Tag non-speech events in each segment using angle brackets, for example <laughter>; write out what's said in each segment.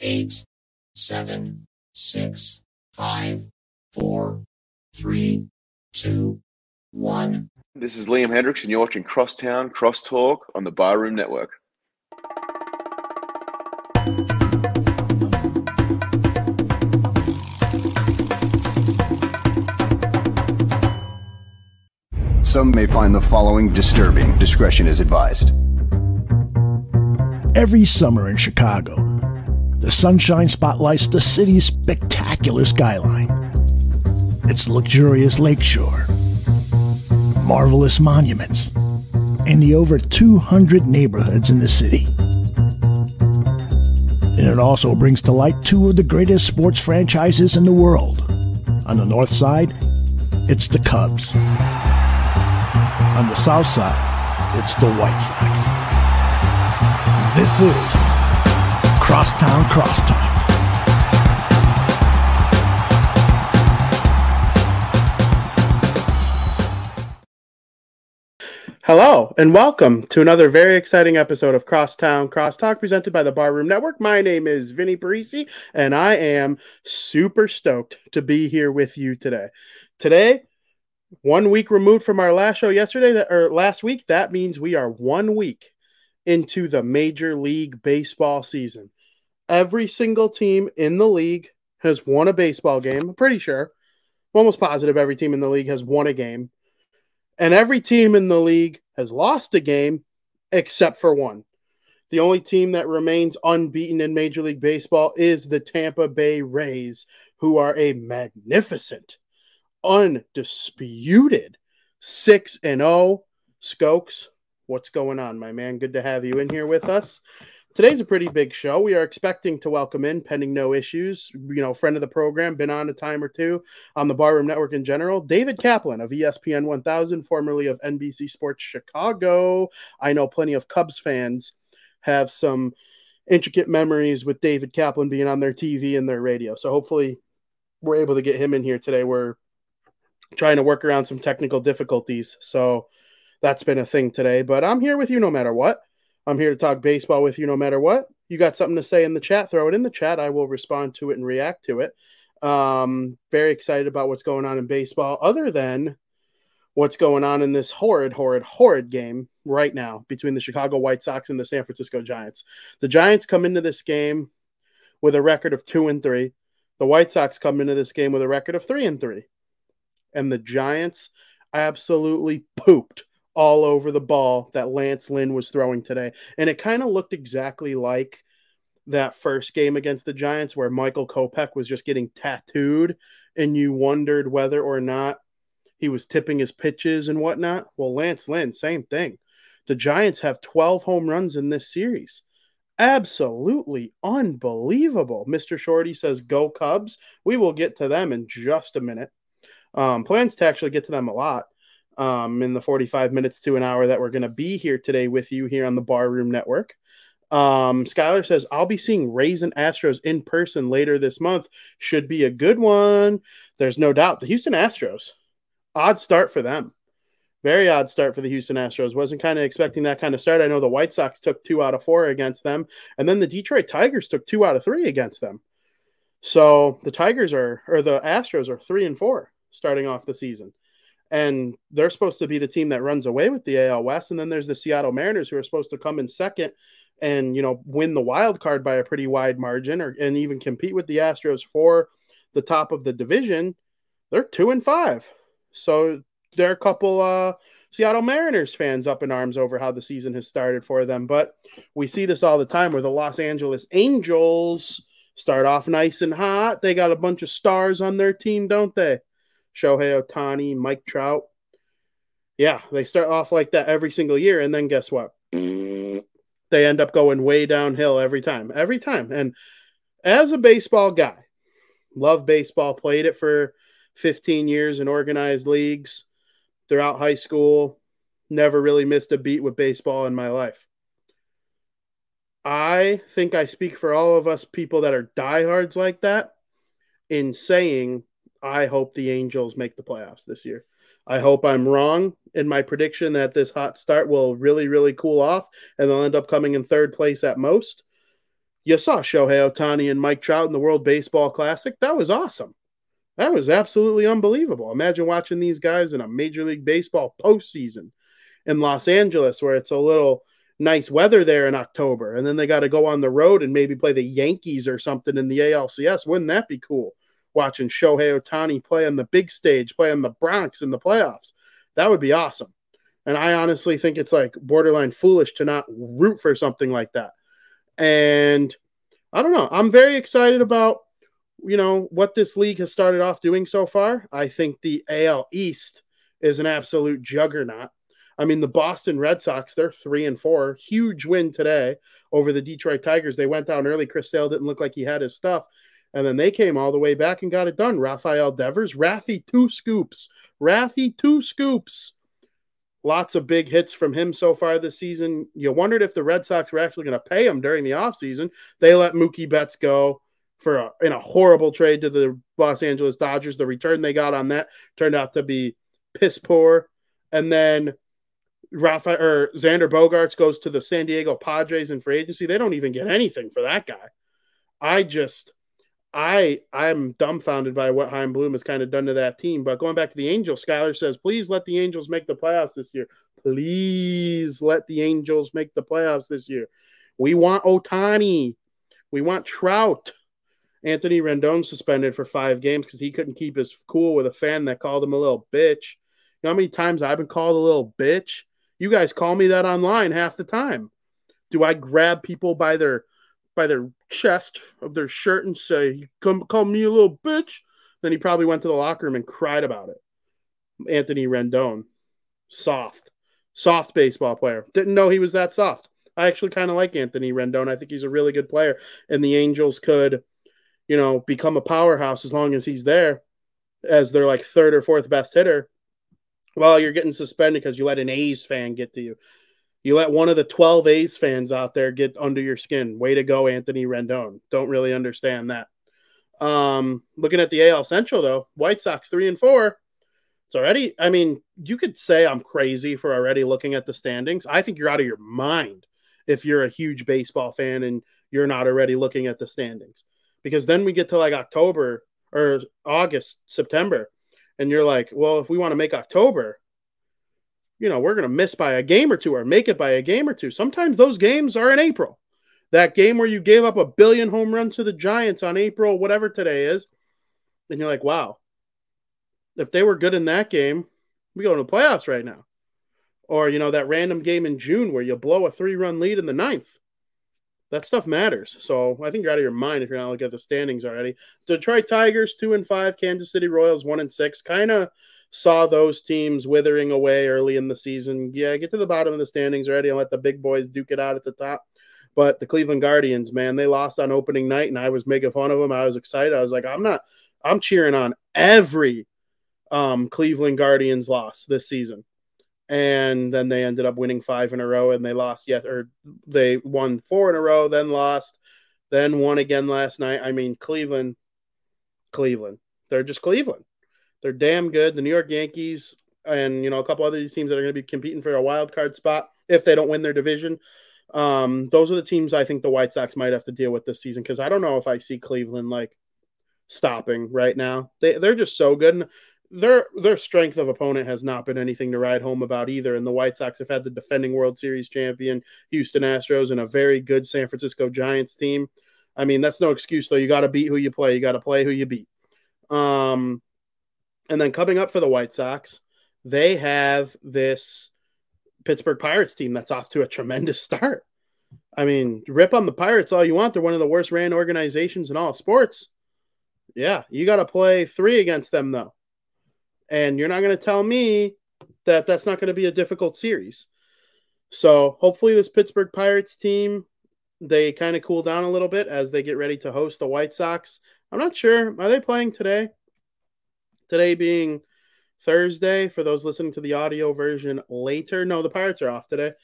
eight, seven, six, five, four, three, two, one. This is Liam Hendriks, and you're watching Crosstown Crosstalk on the Barroom Network. Some may find the following disturbing. Discretion is advised. Every summer in Chicago, the sunshine spotlights the city's spectacular skyline, its luxurious lakeshore, marvelous monuments, and the over 200 neighborhoods in the city. And it also brings to light two of the greatest sports franchises in the world. On the north side, it's the Cubs. On the south side, it's the White Sox. This is Crosstown Crosstalk. Hello and welcome to another very exciting episode of Crosstown Crosstalk presented by the Barroom Network. My name is Vinnie Parise and I am super stoked to be here with you today. Today, one week removed from our last show yesterday that, or last week, that means we are one week into the Major League Baseball season. Every single team in the league has won a baseball game. I'm pretty sure. I'm almost positive every team in the league has won a game. And every team in the league has lost a game except for one. The only team that remains unbeaten in Major League Baseball is the Tampa Bay Rays, who are a magnificent, undisputed 6 and 0. Skokes, what's going on, my man? Good to have you in here with us. Today's a pretty big show. We are expecting to welcome in, pending no issues, you know, friend of the program, been on a time or two on the Barroom Network in general, David Kaplan of ESPN 1000, formerly of NBC Sports Chicago. I know plenty of Cubs fans have some intricate memories with David Kaplan being on their TV and their radio. So hopefully we're able to get him in here today. We're trying to work around some technical difficulties. So that's been a thing today, but I'm here with you no matter what. I'm here to talk baseball with you no matter what. You got something to say in the chat, throw it in the chat. I will respond to it and react to it. Um, very excited about what's going on in baseball, other than what's going on in this horrid, horrid, horrid game right now between the Chicago White Sox and the San Francisco Giants. The Giants come into this game with a record of two and three. The White Sox come into this game with a record of three and three. And the Giants absolutely pooped all over the ball that Lance Lynn was throwing today. And it kind of looked exactly like that first game against the Giants where Michael Kopech was just getting tattooed and you wondered whether or not he was tipping his pitches and whatnot. Well, Lance Lynn, same thing. The Giants have 12 home runs in this series. Absolutely unbelievable. Mr. Shorty says, Go Cubs. We will get to them in just a minute. Um, plans to actually get to them a lot um, in the 45 minutes to an hour that we're going to be here today with you here on the Barroom Network. Um, Skylar says, I'll be seeing Rays and Astros in person later this month. Should be a good one. There's no doubt. The Houston Astros, odd start for them. Very odd start for the Houston Astros. Wasn't kind of expecting that kind of start. I know the White Sox took two out of four against them, and then the Detroit Tigers took two out of three against them. So the Tigers are, or the Astros are three and four starting off the season and they're supposed to be the team that runs away with the AL West. And then there's the Seattle Mariners who are supposed to come in second and you know win the wild card by a pretty wide margin, or and even compete with the Astros for the top of the division. They're two and five, so there are a couple uh, Seattle Mariners fans up in arms over how the season has started for them. But we see this all the time where the Los Angeles Angels start off nice and hot. They got a bunch of stars on their team, don't they? Shohei Ohtani, Mike Trout. Yeah, they start off like that every single year, and then guess what? They end up going way downhill every time, every time. And as a baseball guy, love baseball, played it for 15 years in organized leagues throughout high school, never really missed a beat with baseball in my life. I think I speak for all of us people that are diehards like that in saying I hope the Angels make the playoffs this year. I hope I'm wrong in my prediction that this hot start will really, really cool off and they'll end up coming in third place at most. you saw Shohei Ohtani and Mike Trout in the World Baseball Classic. That was awesome. That was absolutely unbelievable. Imagine watching these guys in a Major League Baseball postseason in Los Angeles, where it's a little nice weather there in October, and then they got to go on the road and maybe play the Yankees or something in the ALCS. Wouldn't that be cool? Watching Shohei Ohtani play on the big stage, play on the Bronx in the playoffs. That would be awesome. And I honestly think it's like borderline foolish to not root for something like that. And I don't know. I'm very excited about you know what this league has started off doing so far. I think the AL East is an absolute juggernaut. I mean, the Boston Red Sox, they're three and four. Huge win today over the Detroit Tigers. They went down early. Chris Sale didn't look like he had his stuff. And then they came all the way back and got it done. Rafael Devers, Raffy, two scoops. Raffy, two scoops. Lots of big hits from him so far this season. You wondered if the Red Sox were actually going to pay him during the offseason. They let Mookie Betts go for a, in a horrible trade to the Los Angeles Dodgers. The return they got on that turned out to be piss poor. And then Rafa or Xander Bogaerts goes to the San Diego Padres in free agency. They don't even get anything for that guy. I just I I'm dumbfounded by what Chaim Bloom has kind of done to that team. But going back to the Angels, Skyler says, please let the Angels make the playoffs this year. Please let the Angels make the playoffs this year. We want Ohtani. We want Trout. Anthony Rendon suspended for five games because he couldn't keep his cool with a fan that called him a little bitch. You know how many times I've been called a little bitch? You guys call me that online half the time. Do I grab people by their by their chest of their shirt and say, "Come call me a little bitch"? Then he probably went to the locker room and cried about it. Anthony Rendon, soft, soft baseball player. Didn't know he was that soft. I actually kind of like Anthony Rendon. I think he's a really good player, and the Angels could, you know, become a powerhouse as long as he's there as their like third or fourth best hitter. Well, you're getting suspended because you let an A's fan get to you. You let one of the 12 A's fans out there get under your skin. Way to go, Anthony Rendon. Don't really understand that. Um, looking at the AL Central, though, White Sox three and four. It's already, I mean, you could say I'm crazy for already looking at the standings. I think you're out of your mind if you're a huge baseball fan and you're not already looking at the standings. Because then we get to like October or August, September, and you're like, well, if we want to make October, you know, we're going to miss by a game or two or make it by a game or two. Sometimes those games are in April. That game where you gave up a billion home runs to the Giants on April, whatever today is, and you're like, wow, if they were good in that game, we go into the playoffs right now. Or, you know, that random game in June where you blow a three run lead in the ninth. That stuff matters. So I think you're out of your mind if you're not looking at the standings already. Detroit Tigers, two and five, Kansas City Royals, one and six. Kind of saw those teams withering away early in the season. Yeah, get to the bottom of the standings already and let the big boys duke it out at the top. But the Cleveland Guardians, man, they lost on opening night, and I was making fun of them. I was excited. I was like, I'm not. I'm cheering on every um, Cleveland Guardians loss this season. And then they ended up winning five in a row, and they lost yet, or they won four in a row, then lost, then won again last night. I mean, Cleveland, Cleveland, they're just Cleveland. They're damn good. The New York Yankees and you know a couple other teams that are going to be competing for a wild card spot if they don't win their division. Um, those are the teams I think the White Sox might have to deal with this season because I don't know if I see Cleveland like stopping right now. They they're just so good. And their their strength of opponent has not been anything to write home about either. And the White Sox have had the defending World Series champion Houston Astros and a very good San Francisco Giants team. I mean, that's no excuse though. You got to beat who you play. You got to play who you beat. Um, and then coming up for the White Sox, they have this Pittsburgh Pirates team that's off to a tremendous start. I mean, rip on the Pirates all you want. They're one of the worst ran organizations in all sports. Yeah, you got to play three against them, though. And you're not going to tell me that that's not going to be a difficult series. So hopefully, this Pittsburgh Pirates team, they kind of cool down a little bit as they get ready to host the White Sox. I'm not sure. Are they playing today? Today being Thursday, for those listening to the audio version later. No, the Pirates are off today.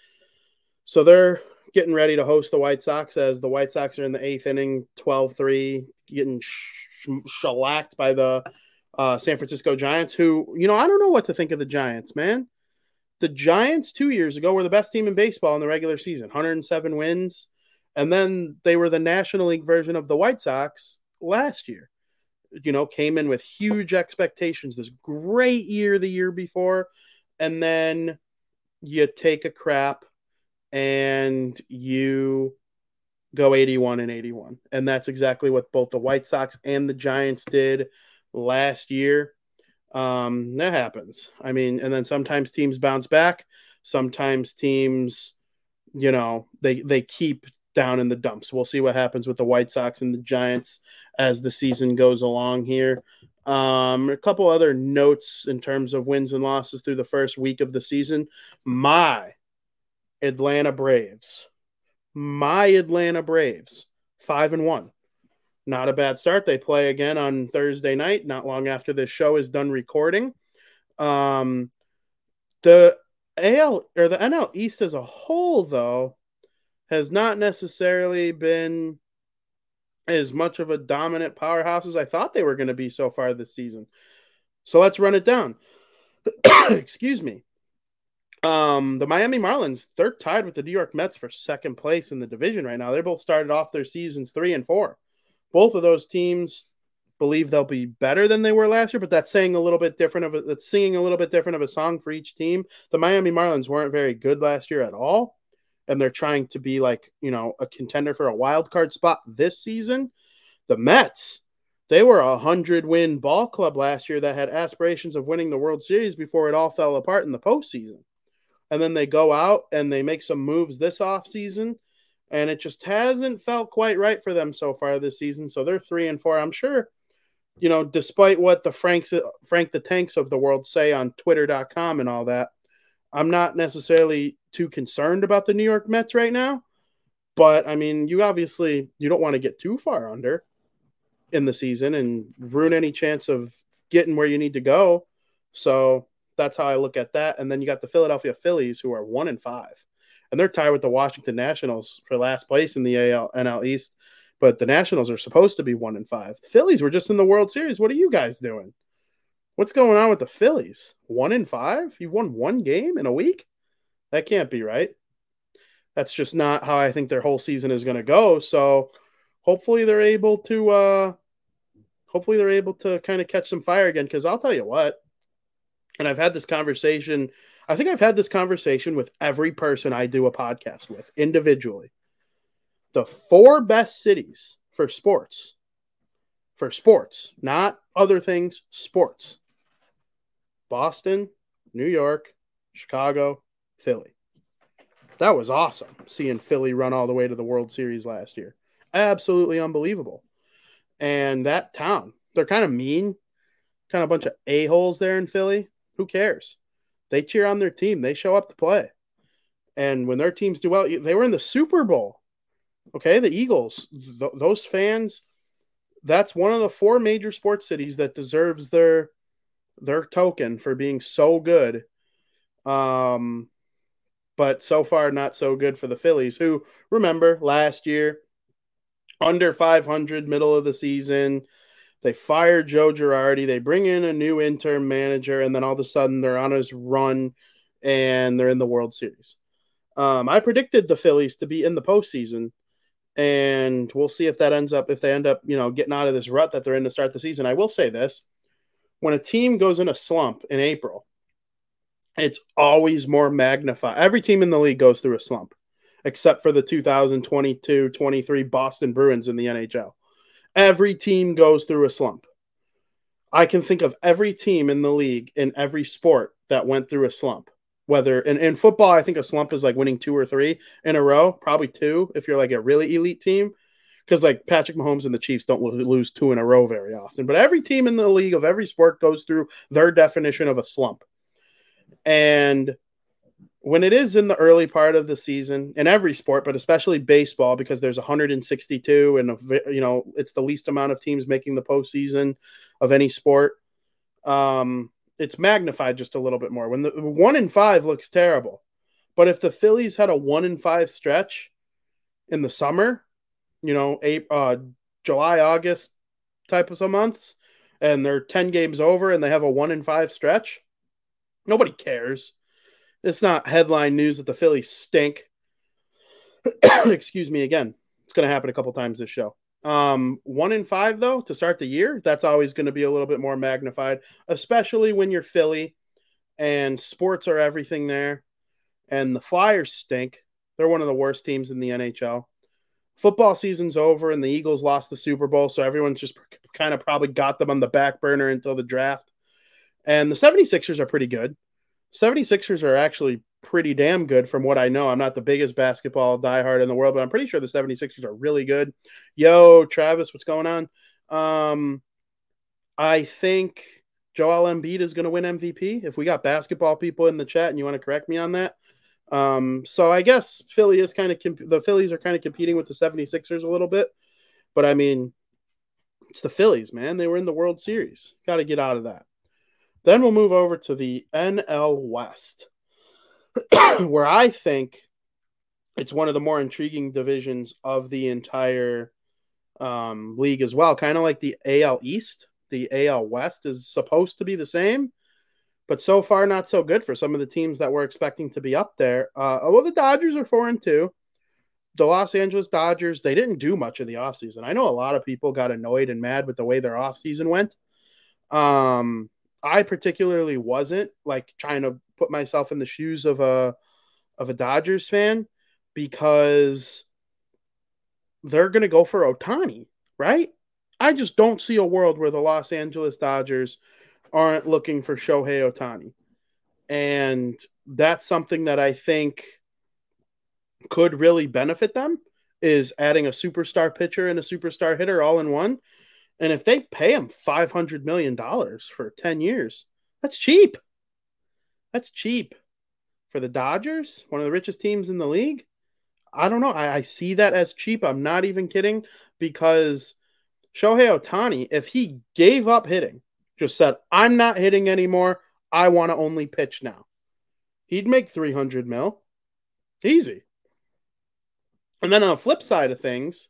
So they're getting ready to host the White Sox as the White Sox are in the eighth inning, 12 3, getting sh- shellacked by the uh, San Francisco Giants, who, you know, I don't know what to think of the Giants, man. The Giants two years ago were the best team in baseball in the regular season, 107 wins. And then they were the National League version of the White Sox last year. You know, came in with huge expectations, this great year the year before, and then you take a crap and you go 81 and 81. And that's exactly what both the White Sox and the Giants did last year. Um, that happens. I mean, and then sometimes teams bounce back, sometimes teams, you know, they they keep down in the dumps. We'll see what happens with the White Sox and the Giants as the season goes along here. Um, a couple other notes in terms of wins and losses through the first week of the season. My Atlanta Braves. My Atlanta Braves, five and one. Not a bad start. They play again on Thursday night, not long after this show is done recording. Um, the AL or the NL East as a whole, though, has not necessarily been as much of a dominant powerhouse as I thought they were going to be so far this season. So let's run it down. <coughs> Excuse me. Um, the Miami Marlins, they're tied with the New York Mets for second place in the division right now. They both started off their seasons three and four. Both of those teams believe they'll be better than they were last year, but that's saying a little bit different of a, that's singing a little bit different of a song for each team. The Miami Marlins weren't very good last year at all, and they're trying to be like, you know, a contender for a wild card spot this season. The Mets, they were a hundred win ball club last year that had aspirations of winning the World Series before it all fell apart in the postseason and then they go out and they make some moves this off season, and it just hasn't felt quite right for them so far this season. So they're three and four. I'm sure, you know, despite what the Franks Frank the Tanks of the world say on Twitter.com and all that, I'm not necessarily too concerned about the New York Mets right now. But I mean, you obviously you don't want to get too far under in the season and ruin any chance of getting where you need to go. So that's how I look at that. And then you got the Philadelphia Phillies, who are one and five, and they're tied with the Washington Nationals for last place in the AL NL East. But the Nationals are supposed to be one and five. The Phillies were just in the World Series. What are you guys doing? What's going on with the Phillies? One in five? You've won one game in a week? That can't be right. That's just not how I think their whole season is going to go. So hopefully they're able to uh hopefully they're able to kind of catch some fire again because I'll tell you what, and I've had this conversation. I think I've had this conversation with every person I do a podcast with individually. The four best cities for sports, for sports, not other things, sports Boston, New York, Chicago, Philly. That was awesome seeing Philly run all the way to the World Series last year. Absolutely unbelievable. And that town, they're kind of mean, kind of a bunch of a-holes there in Philly. Who cares? They cheer on their team. They show up to play. And when their teams do well, they were in the Super Bowl. Okay, the Eagles, th- those fans, that's one of the four major sports cities that deserves their their token for being so good. Um, but so far not so good for the Phillies, who remember last year under 500, middle of the season, they fire Joe Girardi. They bring in a new interim manager, and then all of a sudden they're on his run and they're in the World Series. Um, I predicted the Phillies to be in the postseason, and we'll see if that ends up if they end up, you know, getting out of this rut that they're in to start the season. I will say this: when a team goes in a slump in April, it's always more magnified. Every team in the league goes through a slump, except for the 2022-23 Boston Bruins in the NHL every team goes through a slump. I can think of every team in the league in every sport that went through a slump. Whether in, in football, I think a slump is like winning two or three in a row, probably two if you're like a really elite team. Because like Patrick Mahomes and the Chiefs don't lose two in a row very often. But every team in the league of every sport goes through their definition of a slump. And when it is in the early part of the season in every sport, but especially baseball, because there's 162 and you know it's the least amount of teams making the postseason of any sport. Um, it's magnified just a little bit more. When the one in five looks terrible, but if the Phillies had a one in five stretch in the summer, you know, April, uh, July, August type of some months, and they're 10 games over and they have a one in five stretch, nobody cares it's not headline news that the Phillies stink. <coughs> Excuse me again. It's going to happen a couple times this show. Um, one in five though to start the year. That's always going to be a little bit more magnified, especially when you're Philly and sports are everything there. And the Flyers stink. They're one of the worst teams in the NHL. Football season's over and the Eagles lost the Super Bowl, so everyone's just kind of probably got them on the back burner until the draft. And the 76ers are pretty good. 76ers are actually pretty damn good from what I know. I'm not the biggest basketball diehard in the world, but I'm pretty sure the 76ers are really good. Yo, Travis, what's going on? Um, I think Joel Embiid is going to win MVP. If we got basketball people in the chat and you want to correct me on that. Um, so I guess Philly is kind of comp- the Phillies are kind of competing with the 76ers a little bit. But I mean, it's the Phillies, man. They were in the World Series. Got to get out of that. Then we'll move over to the NL West, <coughs> where I think it's one of the more intriguing divisions of the entire um, league as well. Kind of like the AL East. The AL West is supposed to be the same, but so far not so good for some of the teams that we're expecting to be up there. Uh, well, the Dodgers are four and two. The Los Angeles Dodgers, they didn't do much of the offseason. I know a lot of people got annoyed and mad with the way their offseason went. Um, I particularly wasn't like trying to put myself in the shoes of a of a Dodgers fan because they're going to go for Ohtani, right? I just don't see a world where the Los Angeles Dodgers aren't looking for Shohei Ohtani. And that's something that I think could really benefit them is adding a superstar pitcher and a superstar hitter all in one and if they pay him $500 million for 10 years, that's cheap. That's cheap for the Dodgers, one of the richest teams in the league. I don't know. I, I see that as cheap. I'm not even kidding because Shohei Ohtani, if he gave up hitting, just said, I'm not hitting anymore. I want to only pitch now. He'd make 300 mil. Easy. And then on the flip side of things,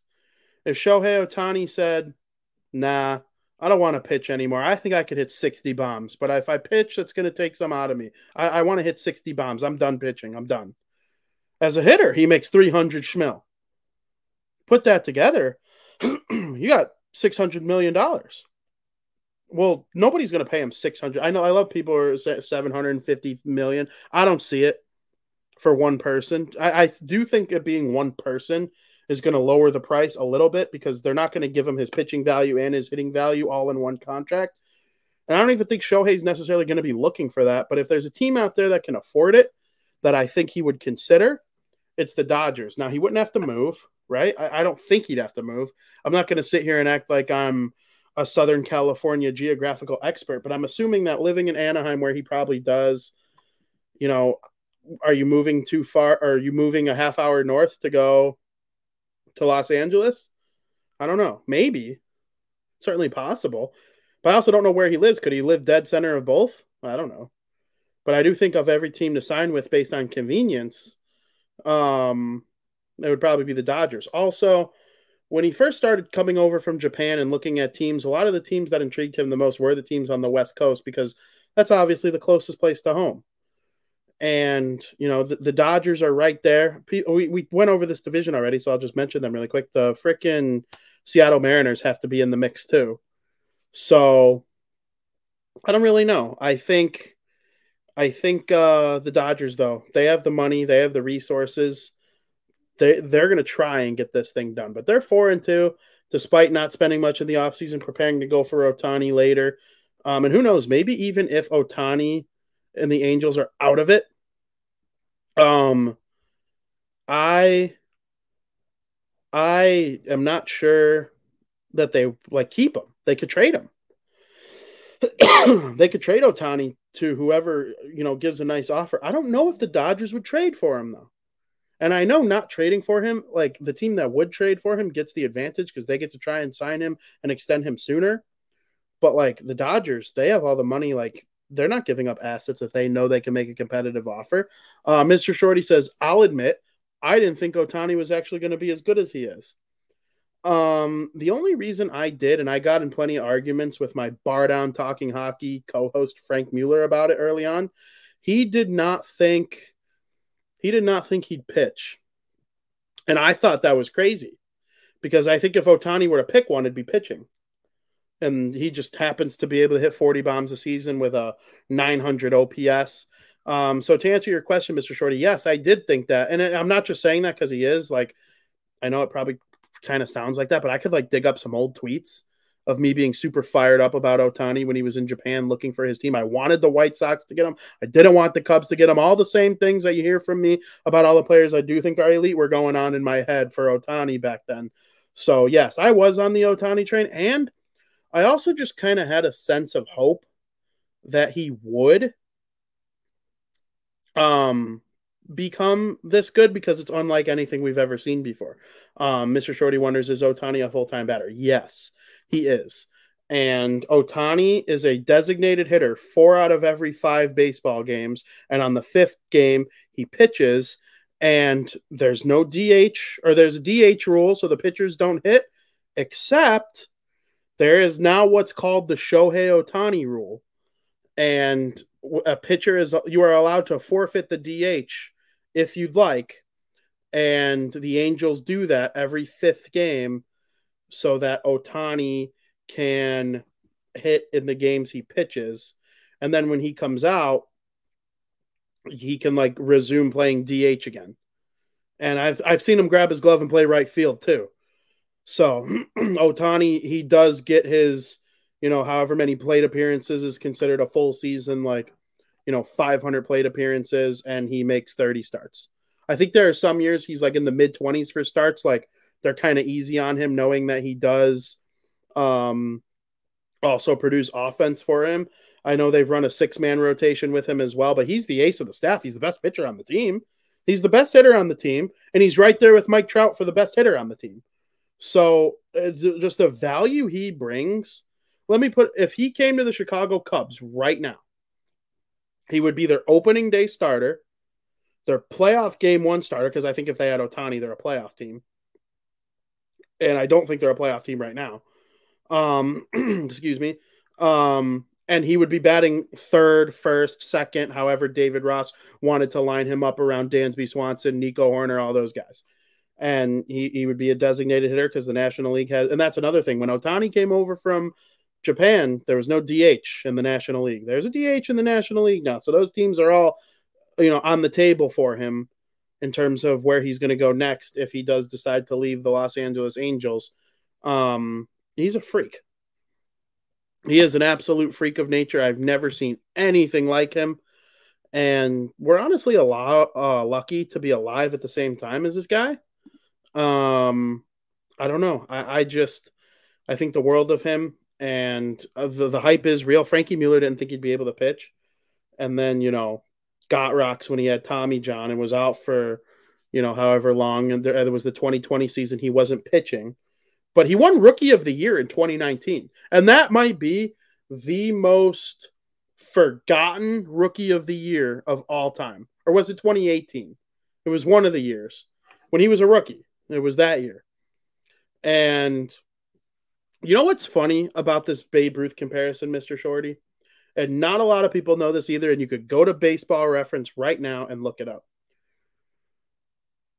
if Shohei Ohtani said, nah, I don't want to pitch anymore. I think I could hit 60 bombs, but if I pitch, that's going to take some out of me. I, I want to hit 60 bombs. I'm done pitching. I'm done. As a hitter, he makes 300 schmil. Put that together, <clears throat> you got $600 million. Well, nobody's going to pay him 600. I know I love people are 750 million. I don't see it for one person. I, I do think it being one person is going to lower the price a little bit because they're not going to give him his pitching value and his hitting value all in one contract. And I don't even think Shohei's necessarily going to be looking for that. But if there's a team out there that can afford it, that I think he would consider, it's the Dodgers. Now, he wouldn't have to move, right? I, I don't think he'd have to move. I'm not going to sit here and act like I'm a Southern California geographical expert, but I'm assuming that living in Anaheim, where he probably does, you know, are you moving too far? Are you moving a half hour north to go to Los Angeles? I don't know. Maybe. Certainly possible. But I also don't know where he lives. Could he live dead center of both? I don't know. But I do think of every team to sign with based on convenience, um, it would probably be the Dodgers. Also, when he first started coming over from Japan and looking at teams, a lot of the teams that intrigued him the most were the teams on the West Coast because that's obviously the closest place to home and you know the, the, Dodgers are right there. We, we went over this division already, so I'll just mention them really quick. The freaking Seattle Mariners have to be in the mix too. So I don't really know. I think I think uh, the Dodgers though they have the money, they have the resources. They they're gonna try and get this thing done, but they're four and two, despite not spending much in the offseason preparing to go for Ohtani later. Um, and who knows, maybe even if Ohtani and the Angels are out of it. Um, I I am not sure that they like keep him. They could trade him. they could trade Ohtani to whoever you know gives a nice offer. I don't know if the Dodgers would trade for him though. And I know not trading for him, like the team that would trade for him gets the advantage because they get to try and sign him and extend him sooner. But like the Dodgers, they have all the money. Like they're not giving up assets if they know they can make a competitive offer. Uh, Mr. Shorty says, I'll admit, I didn't think Ohtani was actually going to be as good as he is. Um, the only reason I did, and I got in plenty of arguments with my bar down talking hockey co-host Frank Mueller about it early on. He did not think he did not think he'd pitch. And I thought that was crazy. because I think if Ohtani were to pick one, it'd be pitching. And he just happens to be able to hit 40 bombs a season with a 900 OPS. Um, so to answer your question, Mr. Shorty, yes, I did think that. And I'm not just saying that because he is like, I know it probably kind of sounds like that, but I could like dig up some old tweets of me being super fired up about Ohtani when he was in Japan looking for his team. I wanted the White Sox to get him. I didn't want the Cubs to get him. All the same things that you hear from me about all the players I do think are elite were going on in my head for Ohtani back then. So, yes, I was on the Ohtani train. And I also just kind of had a sense of hope that he would um become this good because it's unlike anything we've ever seen before. Um, Mr. Shorty wonders, is Ohtani a full time batter? Yes, he is. And Ohtani is a designated hitter four out of every five baseball games. And on the fifth game, he pitches, and there's no DH or there's a DH rule, so the pitchers don't hit, except there is now what's called the Shohei Ohtani rule. And a pitcher is you are allowed to forfeit the DH if you'd like. And the Angels do that every fifth game so that Ohtani can hit in the games he pitches. And then when he comes out, he can like resume playing DH again. And I've I've seen him grab his glove and play right field too. So <clears throat> Ohtani, he does get his, you know, however many plate appearances is considered a full season, like, you know, 500 plate appearances, and he makes 30 starts. I think there are some years he's like in the mid 20s for starts, like they're kind of easy on him, knowing that he does um, also produce offense for him. I know they've run a six man rotation with him as well, but he's the ace of the staff. He's the best pitcher on the team. He's the best hitter on the team, and he's right there with Mike Trout for the best hitter on the team. So uh, just the value he brings. Let me put if he came to the Chicago Cubs right now, he would be their opening day starter, their playoff game one starter, because I think if they had Ohtani, they're a playoff team. And I don't think they're a playoff team right now. Um, <clears throat> excuse me. Um, and he would be batting third, first, second, however David Ross wanted to line him up around Dansby Swanson, Nico Hoerner, all those guys. And he, he would be a designated hitter because the National League has, and that's another thing. When Ohtani came over from Japan, there was no DH in the National League. There's a DH in the National League now. So those teams are all, you know, on the table for him in terms of where he's going to go next if he does decide to leave the Los Angeles Angels. Um, he's a freak. He is an absolute freak of nature. I've never seen anything like him. And we're honestly a lot uh, lucky to be alive at the same time as this guy. Um, I don't know. I, I just I think the world of him, and uh, the the hype is real. Frankie Mueller didn't think he'd be able to pitch, and then you know got rocks when he had Tommy John and was out for you know however long. And there, there was the 2020 season he wasn't pitching but he won Rookie of the Year in 2019. And that might be the most forgotten Rookie of the Year of all time. Or was it 2018? It was one of the years when he was a rookie. It was that year. And you know what's funny about this Babe Ruth comparison, Mr. Shorty? And not a lot of people know this either. And you could go to baseball reference right now and look it up.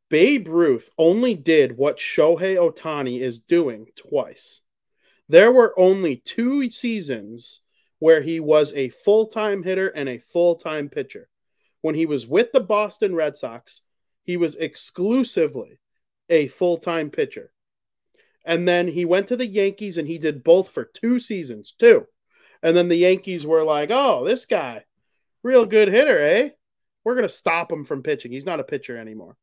Babe Ruth only did what Shohei Ohtani is doing twice. There were only two seasons where he was a full time hitter and a full time pitcher. When he was with the Boston Red Sox, he was exclusively a full time pitcher. And then he went to the Yankees and he did both for two seasons, too. And then the Yankees were like, oh, this guy, real good hitter, eh? We're going to stop him from pitching. He's not a pitcher anymore.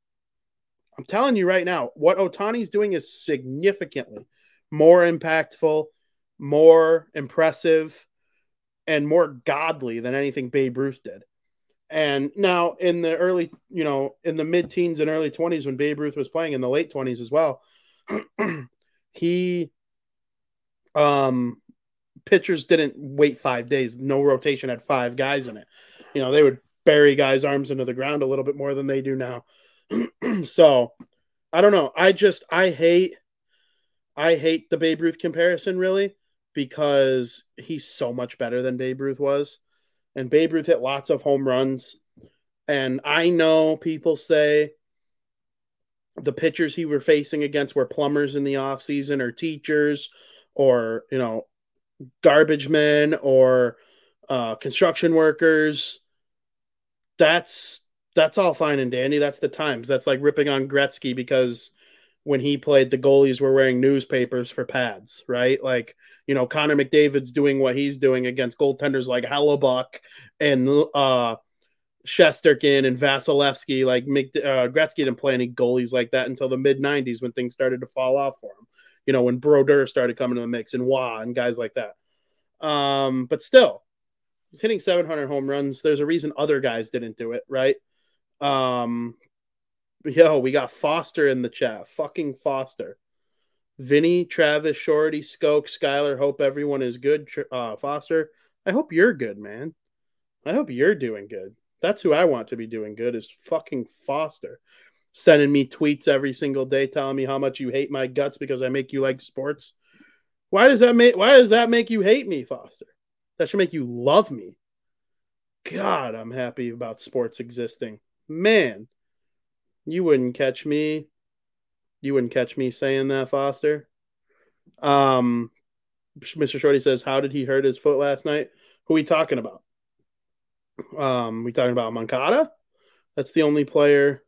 I'm telling you right now, what Ohtani's doing is significantly more impactful, more impressive, and more godly than anything Babe Ruth did. And now in the early, you know, in the mid teens and early 20s when Babe Ruth was playing in the late 20s as well, <clears throat> he um pitchers didn't wait 5 days. No rotation had 5 guys in it. You know, they would bury guys arms into the ground a little bit more than they do now. <clears throat> so I don't know. I just I hate I hate the Babe Ruth comparison really because he's so much better than Babe Ruth was. And Babe Ruth hit lots of home runs. And I know people say the pitchers he were facing against were plumbers in the offseason or teachers or, you know, garbage men or uh, construction workers. That's that's all fine and dandy. That's the times. That's like ripping on Gretzky because when he played, the goalies were wearing newspapers for pads, right? Like, you know, Connor McDavid's doing what he's doing against goaltenders like Hellebuyck and uh, Shesterkin and Vasilevskiy. Like, uh, Gretzky didn't play any goalies like that until the mid 90s when things started to fall off for him. You know, when Brodeur started coming to the mix and Wah and guys like that. Um, but still, hitting 700 home runs, there's a reason other guys didn't do it, right? Um, yo, we got Foster in the chat. Fucking Foster. Vinnie, Travis, Shorty, Skoke, Skyler. Hope everyone is good. Uh, Foster, I hope you're good, man. I hope you're doing good. That's who I want to be doing good is fucking Foster. Sending me tweets every single day telling me how much you hate my guts because I make you like sports. Why does that make why does that make you hate me, Foster? That should make you love me. God, I'm happy about sports existing. Man, you wouldn't catch me. You wouldn't catch me saying that, Foster. Um, Mr. Shorty says, "How did he hurt his foot last night?" Who we talking about? Um, we talking about Moncada? That's the only player.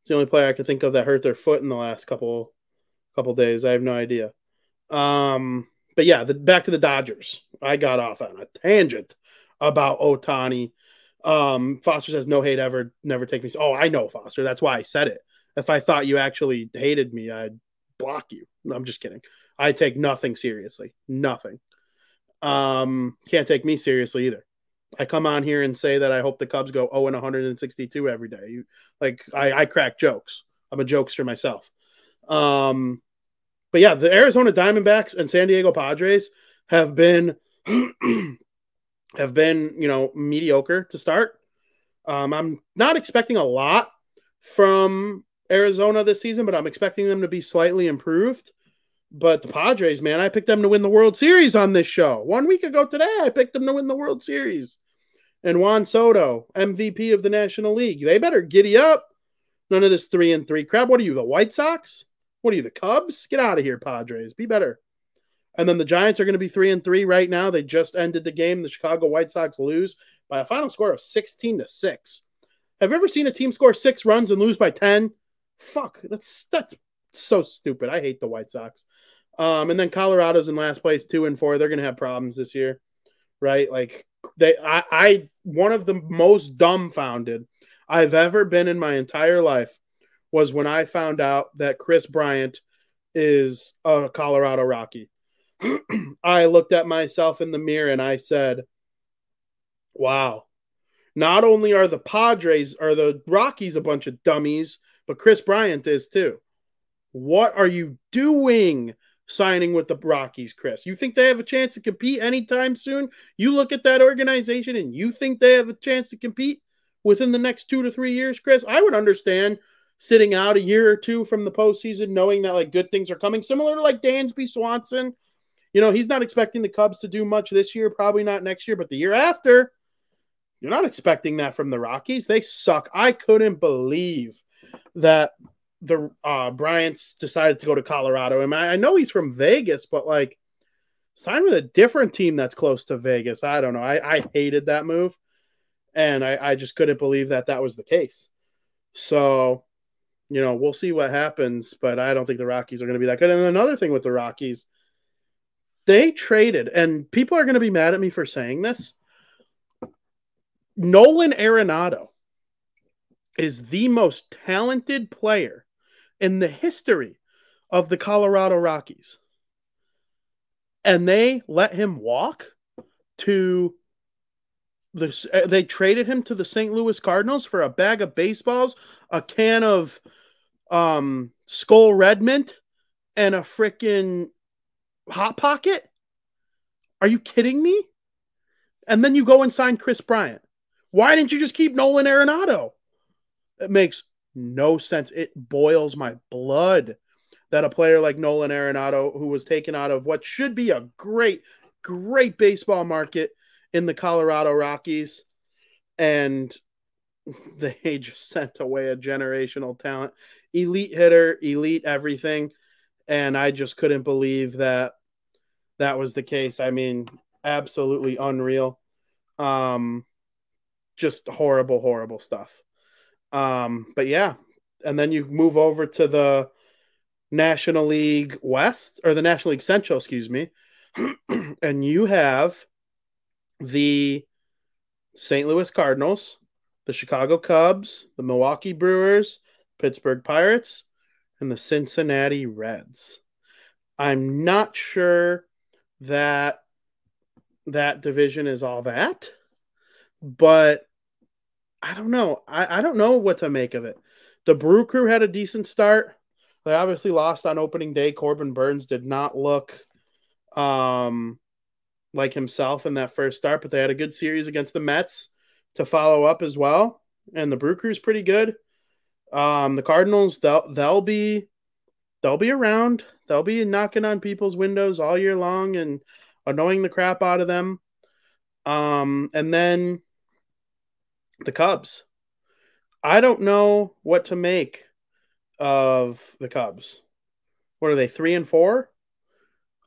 It's the only player I can think of that hurt their foot in the last couple couple days. I have no idea. Um, but yeah, the, back to the Dodgers. I got off on a tangent about Ohtani. um, Foster says no hate ever, never take me. Oh, I know Foster. That's why I said it. If I thought you actually hated me, I'd block you. I'm just kidding. I take nothing seriously. Nothing. Um, can't take me seriously either. I come on here and say that I hope the Cubs go 0 and 162 every day. You, like I, I crack jokes. I'm a jokester myself. Um, but yeah, the Arizona Diamondbacks and San Diego Padres have been <clears throat> have been, you know, mediocre to start. Um, I'm not expecting a lot from Arizona this season, but I'm expecting them to be slightly improved. But the Padres, man, I picked them to win the World Series on this show. One week ago today, I picked them to win the World Series. And Juan Soto, MVP of the National League. They better giddy up. None of this three and three crap. What are you, the White Sox? What are you, the Cubs? Get out of here, Padres. Be better. And then the Giants are going to be three and three right now. They just ended the game. The Chicago White Sox lose by a final score of 16 to 6. Have you ever seen a team score six runs and lose by 10? Fuck, that's that's so stupid. I hate the White Sox. Um, and then Colorado's in last place, two and four. They're gonna have problems this year, right? Like they I, I one of the most dumbfounded I've ever been in my entire life was when I found out that Kris Bryant is a Colorado Rocky. <clears throat> I looked at myself in the mirror and I said, wow. Not only are the Padres or the Rockies a bunch of dummies, but Kris Bryant is too. What are you doing signing with the Rockies, Kris? You think they have a chance to compete anytime soon? You look at that organization and you think they have a chance to compete within the next two to three years, Kris? I would understand sitting out a year or two from the postseason, knowing that like good things are coming, similar to like Dansby Swanson you know, he's not expecting the Cubs to do much this year, probably not next year, but the year after, you're not expecting that from the Rockies. They suck. I couldn't believe that the uh, Bryants decided to go to Colorado. And I, I know he's from Vegas, but like sign with a different team that's close to Vegas. I don't know. I, I hated that move. And I, I just couldn't believe that that was the case. So, you know, we'll see what happens, but I don't think the Rockies are going to be that good. And another thing with the Rockies – they traded, and people are going to be mad at me for saying this. Nolan Arenado is the most talented player in the history of the Colorado Rockies. And they let him walk to the they traded him to the St. Louis Cardinals for a bag of baseballs, a can of um Skoal Red Mint, and a freaking Hot Pocket? Are you kidding me? And then you go and sign Kris Bryant. Why didn't you just keep Nolan Arenado? It makes no sense. It boils my blood that a player like Nolan Arenado, who was taken out of what should be a great, great baseball market in the Colorado Rockies, and <laughs> they just sent away a generational talent. elite hitter, elite everything. And I just couldn't believe that that was the case. I mean, absolutely unreal. Um, just horrible, horrible stuff. Um, but yeah, and then you move over to the National League West or the National League Central, excuse me, <clears throat> and you have the St. Louis Cardinals, the Chicago Cubs, the Milwaukee Brewers, Pittsburgh Pirates, and the Cincinnati Reds. I'm not sure that that division is all that, but I don't know. I, I don't know what to make of it. The Brew Crew had a decent start. They obviously lost on opening day. Corbin Burnes did not look um, like himself in that first start, but they had a good series against the Mets to follow up as well. And the Brew Crew's pretty good. Um, the Cardinals, they'll they'll be they'll be around. They'll be knocking on people's windows all year long and annoying the crap out of them. Um, and then the Cubs. I don't know what to make of the Cubs. What are they, three and four?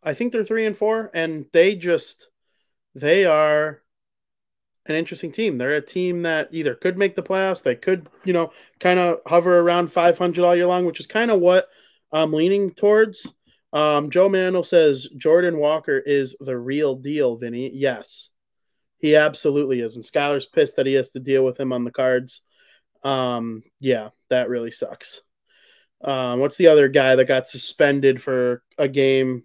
I think they're three and four, and they just they are an interesting team. They're a team that either could make the playoffs, they could, you know, kind of hover around 500 all year long, which is kind of what I'm leaning towards. Um, Joe Mantle says Jordan Walker is the real deal, Vinny. Yes, he absolutely is. And Skyler's pissed that he has to deal with him on the cards. Um, yeah, that really sucks. Um, what's the other guy that got suspended for a game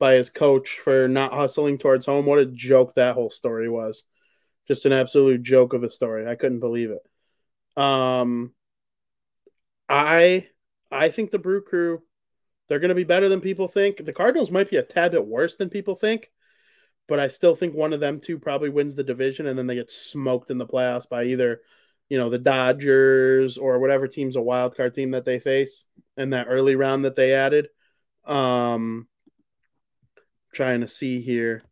by his coach for not hustling towards home? What a joke that whole story was. Just an absolute joke of a story. I couldn't believe it. Um, I I think the Brew Crew they're going to be better than people think. The Cardinals might be a tad bit worse than people think, but I still think one of them two probably wins the division, and then they get smoked in the playoffs by either you know the Dodgers or whatever team's a wild card team that they face in that early round that they added. Um, trying to see here.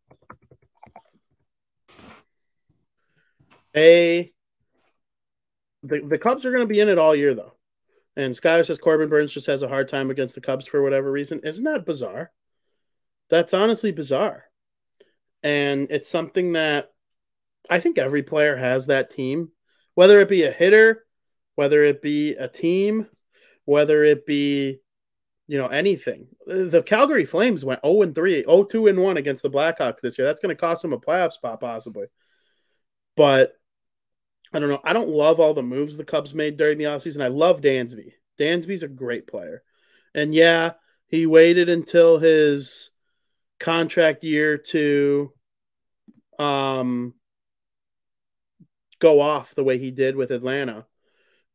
A the, the Cubs are going to be in it all year though. And Skyler says Corbin Burnes just has a hard time against the Cubs for whatever reason. Isn't that bizarre? That's honestly bizarre. And it's something that I think every player has that team, whether it be a hitter, whether it be a team, whether it be you know anything. The Calgary Flames went 0 and 3, 0 2 and 1 against the Blackhawks this year. That's going to cost them a playoff spot possibly. But I don't know. I don't love all the moves the Cubs made during the offseason. I love Dansby. Dansby's a great player. And yeah, he waited until his contract year to um go off the way he did with Atlanta.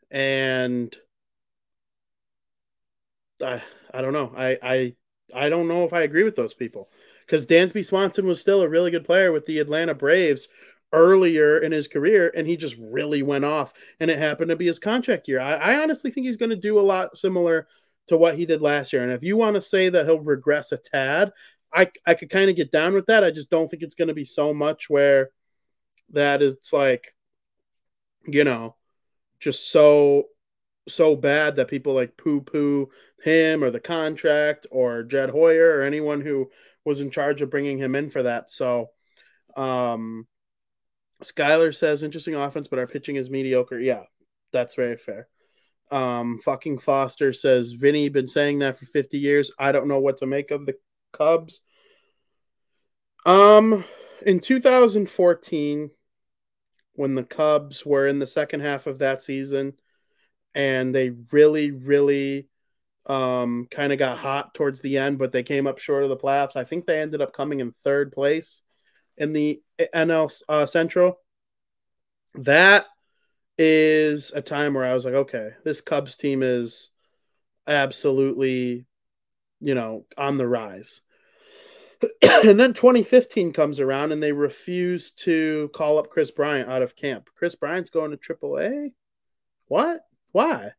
And I I don't know. I I I don't know if I agree with those people because Dansby Swanson was still a really good player with the Atlanta Braves earlier in his career, and he just really went off, and it happened to be his contract year. I, I honestly think he's going to do a lot similar to what he did last year. And if you want to say that he'll regress a tad, I I could kind of get down with that. I just don't think it's going to be so much where that it's like, you know, just so so bad that people like poo poo him or the contract or Jed Hoyer or anyone who was in charge of bringing him in for that. So, um, Skyler says interesting offense, but our pitching is mediocre. Yeah, that's very fair. Um, fucking Foster says Vinny been saying that for 50 years. I don't know what to make of the Cubs. Um, in 2014, when the Cubs were in the second half of that season, and they really, really um, kind of got hot towards the end, but they came up short of the playoffs. I think they ended up coming in third place in the NL uh, Central. That is a time where I was like, okay, this Cubs team is absolutely, you know, on the rise. <clears throat> and then 2015 comes around and they refuse to call up Kris Bryant out of camp. Kris Bryant's going to AAA? What? Why?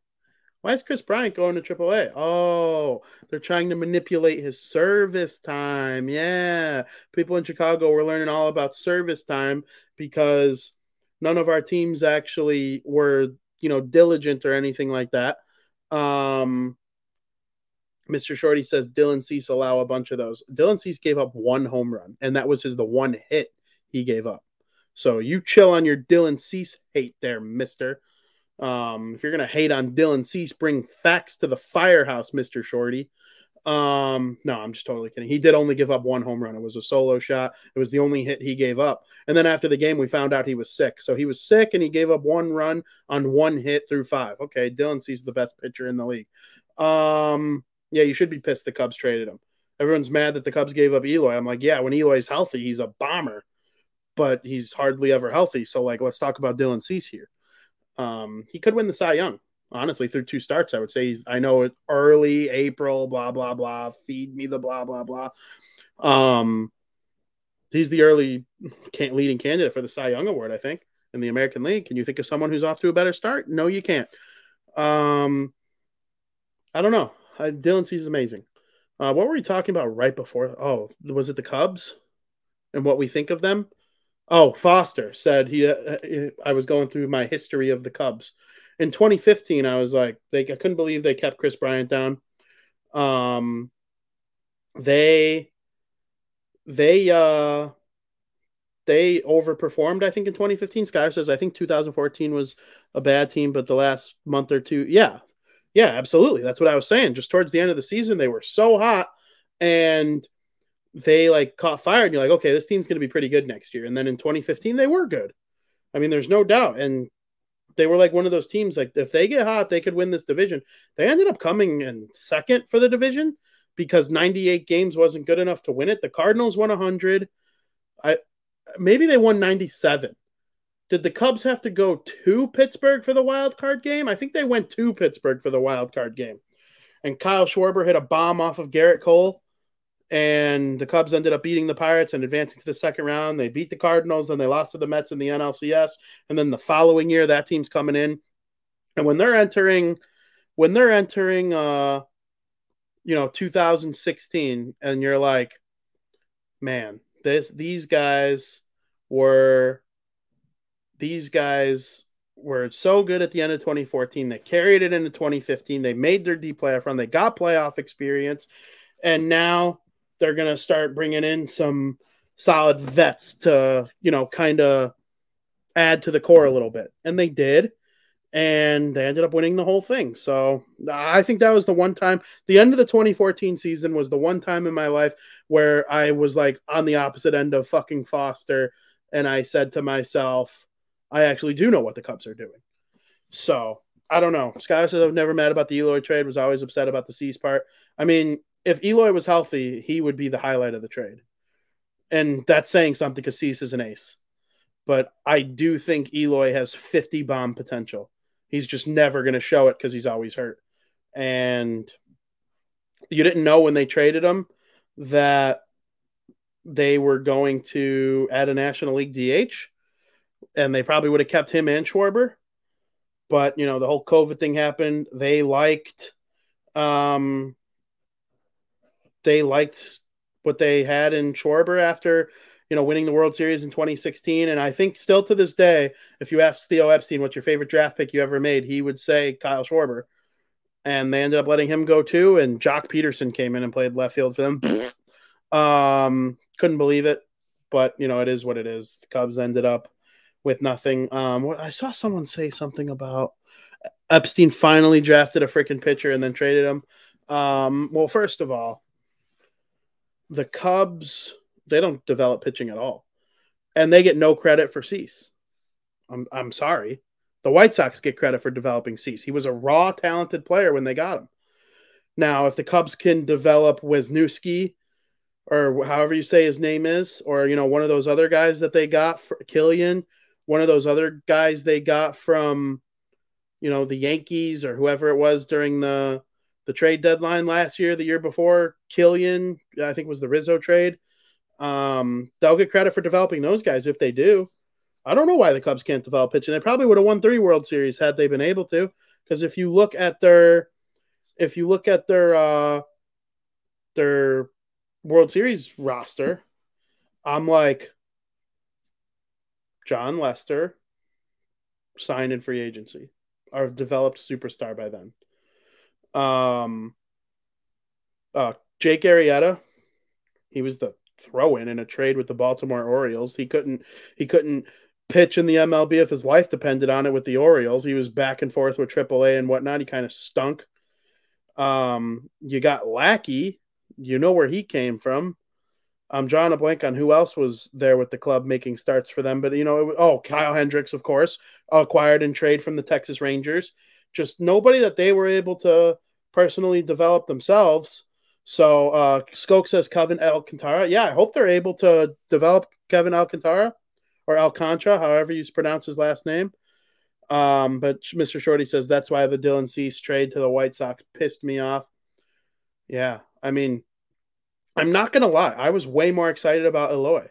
Why is Kris Bryant going to AAA? Oh, they're trying to manipulate his service time. Yeah. People in Chicago were learning all about service time because none of our teams actually were, you know, diligent or anything like that. Um, Mr. Shorty says Dylan Cease allow a bunch of those. Dylan Cease gave up one home run, and that was his the one hit he gave up. So you chill on your Dylan Cease hate there, Mister. Um, if you're gonna hate on Dylan Cease, bring facts to the firehouse, Mister Shorty. Um, no, I'm just totally kidding. He did only give up one home run. It was a solo shot. It was the only hit he gave up. And then after the game, we found out he was sick. So he was sick and he gave up one run on one hit through five. Okay, Dylan Cease is the best pitcher in the league. Um, yeah, you should be pissed the Cubs traded him. Everyone's mad that the Cubs gave up Eloy. I'm like, yeah, when Eloy's healthy, he's a bomber, but he's hardly ever healthy. So like, let's talk about Dylan Cease here. Um, he could win the Cy Young honestly through two starts. I would say he's I know early April, blah blah blah. Feed me the blah blah blah. Um, he's the early can- leading candidate for the Cy Young Award, I think, in the American League. Can you think of someone who's off to a better start? No, you can't. Um, I don't know. Uh, Dylan Cease is amazing. Uh, what were we talking about right before? Oh, was it the Cubs and what we think of them? Oh, Foster said he. Uh, I was going through my history of the Cubs in 2015, I was like, they I couldn't believe they kept Kris Bryant down. Um, they they uh they overperformed. I think in 2015. Sky says I think 2014 was a bad team, but the last month or two, yeah, yeah, absolutely. That's what I was saying. Just towards the end of the season, they were so hot, and they like caught fire, and you're like, okay, this team's going to be pretty good next year. And then in 2015, they were good. I mean, there's no doubt. And they were like one of those teams like if they get hot they could win this division they ended up coming in second for the division because 98 games wasn't good enough to win it the cardinals won 100 i maybe they won 97 did the cubs have to go to pittsburgh for the wild card game i think they went to pittsburgh for the wild card game and kyle schwarber hit a bomb off of Gerrit cole and the Cubs ended up beating the Pirates and advancing to the second round. They beat the Cardinals, then they lost to the Mets in the NLCS, and then the following year that team's coming in. And when they're entering, when they're entering, uh, you know, 2016, and you're like, man, this these guys were these guys were so good at the end of 2014. They carried it into 2015. They made their deep playoff run. They got playoff experience, and now they're going to start bringing in some solid vets to, you know, kind of add to the core a little bit. And they did. And they ended up winning the whole thing. So I think that was the one time, the end of the 2014 season was the one time in my life where I was like on the opposite end of fucking Foster. And I said to myself, I actually do know what the Cubs are doing. So I don't know. Sky says I've never mad about the Eloy trade, was always upset about the Cease part. I mean, if Eloy was healthy, he would be the highlight of the trade. And that's saying something because Cease is an ace. But I do think Eloy has 50 bomb potential. He's just never going to show it because he's always hurt. And you didn't know when they traded him that they were going to add a National League DH, and they probably would have kept him and Schwarber. But you know, the whole COVID thing happened. They liked um they liked what they had in Schwarber after you know winning the World Series in 2016. And I think still to this day, if you ask Theo Epstein what's your favorite draft pick you ever made, he would say Kyle Schwarber. And they ended up letting him go too. And Joc Pederson came in and played left field for them. <laughs> um, couldn't believe it, but you know it is what it is. The Cubs ended up with nothing. Um, I saw someone say something about Epstein finally drafted a freaking pitcher and then traded him. Um, well, first of all, the Cubs they don't develop pitching at all, and they get no credit for Cease. I'm I'm sorry. The White Sox get credit for developing Cease. He was a raw, talented player when they got him. Now, if the Cubs can develop Wesneski, or however you say his name is, or you know one of those other guys that they got for Kilian, one of those other guys they got from, you know, the Yankees or whoever it was during the the trade deadline last year, the year before, Kilian, I think was the Rizzo trade. Um, they'll get credit for developing those guys if they do. I don't know why the Cubs can't develop pitching. They probably would have won three World Series had they been able to. Because if you look at their, if you look at their, uh, their World Series roster, I'm like, Jon Lester, signed in free agency, or developed superstar by then. Um, uh, Jake Arrieta, he was the throw in in a trade with the Baltimore Orioles. He couldn't he couldn't pitch in the MLB if his life depended on it with the Orioles. He was back and forth with AAA and whatnot. He kind of stunk. Um, you got Lackey. You know where he came from. I'm drawing a blank on who else was there with the club making starts for them, but you know, it, oh, Kyle Hendricks, of course, acquired in trade from the Texas Rangers. Just nobody that they were able to personally develop themselves. So uh Skoke says Kevin Alcantara. Yeah, I hope they're able to develop Kevin Alcantara or Alcantara, however you pronounce his last name. Um, but Mr. Shorty says that's why the Dylan Cease trade to the White Sox pissed me off. Yeah, I mean, I'm not gonna lie, I was way more excited about Eloy.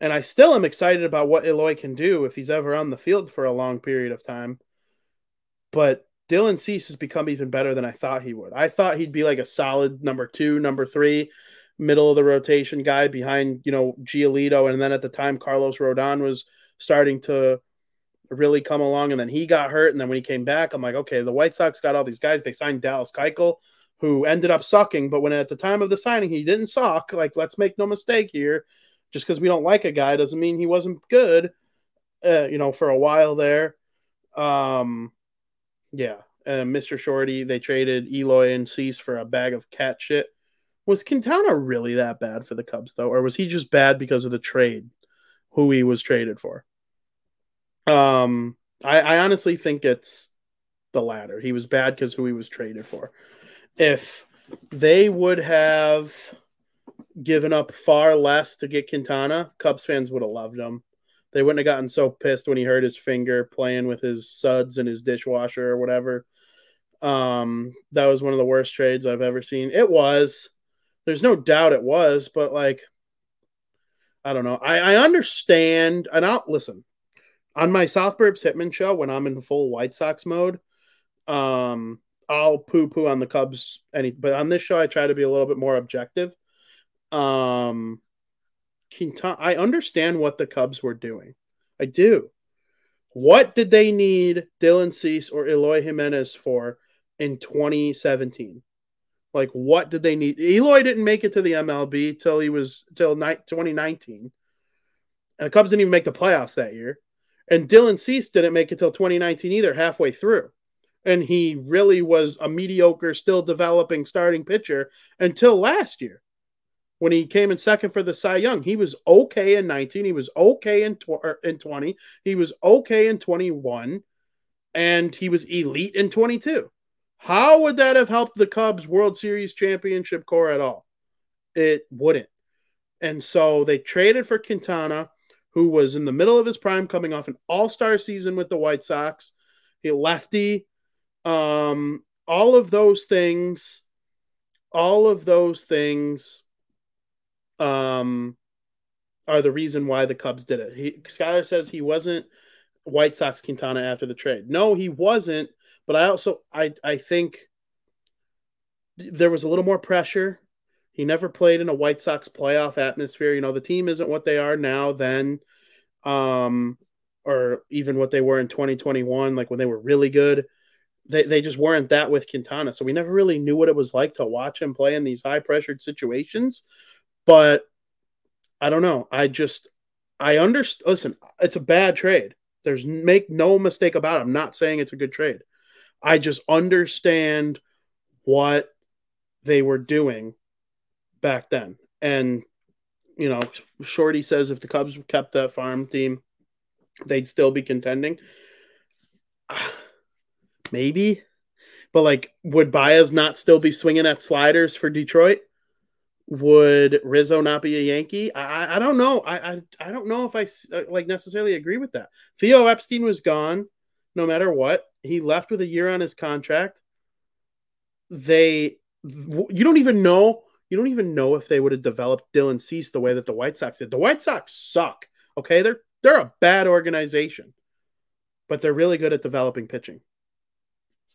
And I still am excited about what Eloy can do if he's ever on the field for a long period of time. But Dylan Cease has become even better than I thought he would. I thought he'd be like a solid number two, number three, middle of the rotation guy behind, you know, Giolito. And then at the time, Carlos Rodon was starting to really come along. And then he got hurt. And then when he came back, I'm like, okay, the White Sox got all these guys. They signed Dallas Keuchel, who ended up sucking. But when at the time of the signing, he didn't suck. Like, let's make no mistake here. Just because we don't like a guy doesn't mean he wasn't good, uh, you know, for a while there. Um, yeah. Mr. Shorty, they traded Eloy and Cease for a bag of cat shit. Was Quintana really that bad for the Cubs, though? Or was he just bad because of the trade, who he was traded for? Um, I, I honestly think it's the latter. He was bad because who he was traded for. If they would have given up far less to get Quintana, Cubs fans would have loved him. They wouldn't have gotten so pissed when he hurt his finger playing with his suds and his dishwasher or whatever. Um, that was one of the worst trades I've ever seen. It was. There's no doubt it was, but like, I don't know. I, I understand, and I'll listen on my South Burbs Hitman show when I'm in full White Sox mode. Um, I'll poo poo on the Cubs, any, but on this show I try to be a little bit more objective. Um, Quintana, I understand what the Cubs were doing. I do. What did they need Dylan Cease or Eloy Jimenez for in 2017? Like, what did they need? Eloy didn't make it to the MLB till he was till ni- 2019. And the Cubs didn't even make the playoffs that year. And Dylan Cease didn't make it till 2019 either, halfway through. And he really was a mediocre, still developing starting pitcher until last year when he came in second for the Cy Young. He was okay in 19. He was okay in, tw- er, in 20. He was okay in 21. And he was elite in 22. How would that have helped the Cubs World Series championship core at all? It wouldn't. And so they traded for Quintana, who was in the middle of his prime, coming off an all star season with the White Sox. He lefty. Um, all of those things, all of those things um, are the reason why the Cubs did it. He, Skyler says he wasn't White Sox Quintana after the trade. No, he wasn't. But I also I I think there was a little more pressure. He never played in a White Sox playoff atmosphere. You know, the team isn't what they are now then, um, or even what they were in 2021, like when they were really good. They, they just weren't that with Quintana. So we never really knew what it was like to watch him play in these high pressured situations. But I don't know. I just I understand. Listen, it's a bad trade. There's make no mistake about it. I'm not saying it's a good trade. I just understand what they were doing back then. And you know, Shorty says if the Cubs kept that farm team, they'd still be contending. Ah, Maybe, but like, would Baez not still be swinging at sliders for Detroit? would Rizzo not be a Yankee? I, I don't know. I, I I don't know if I uh, like necessarily agree with that. Theo Epstein was gone, no matter what. He left with a year on his contract. They, you don't even know. You don't even know if they would have developed Dylan Cease the way that the White Sox did. The White Sox suck. Okay, they're they're a bad organization, but they're really good at developing pitching.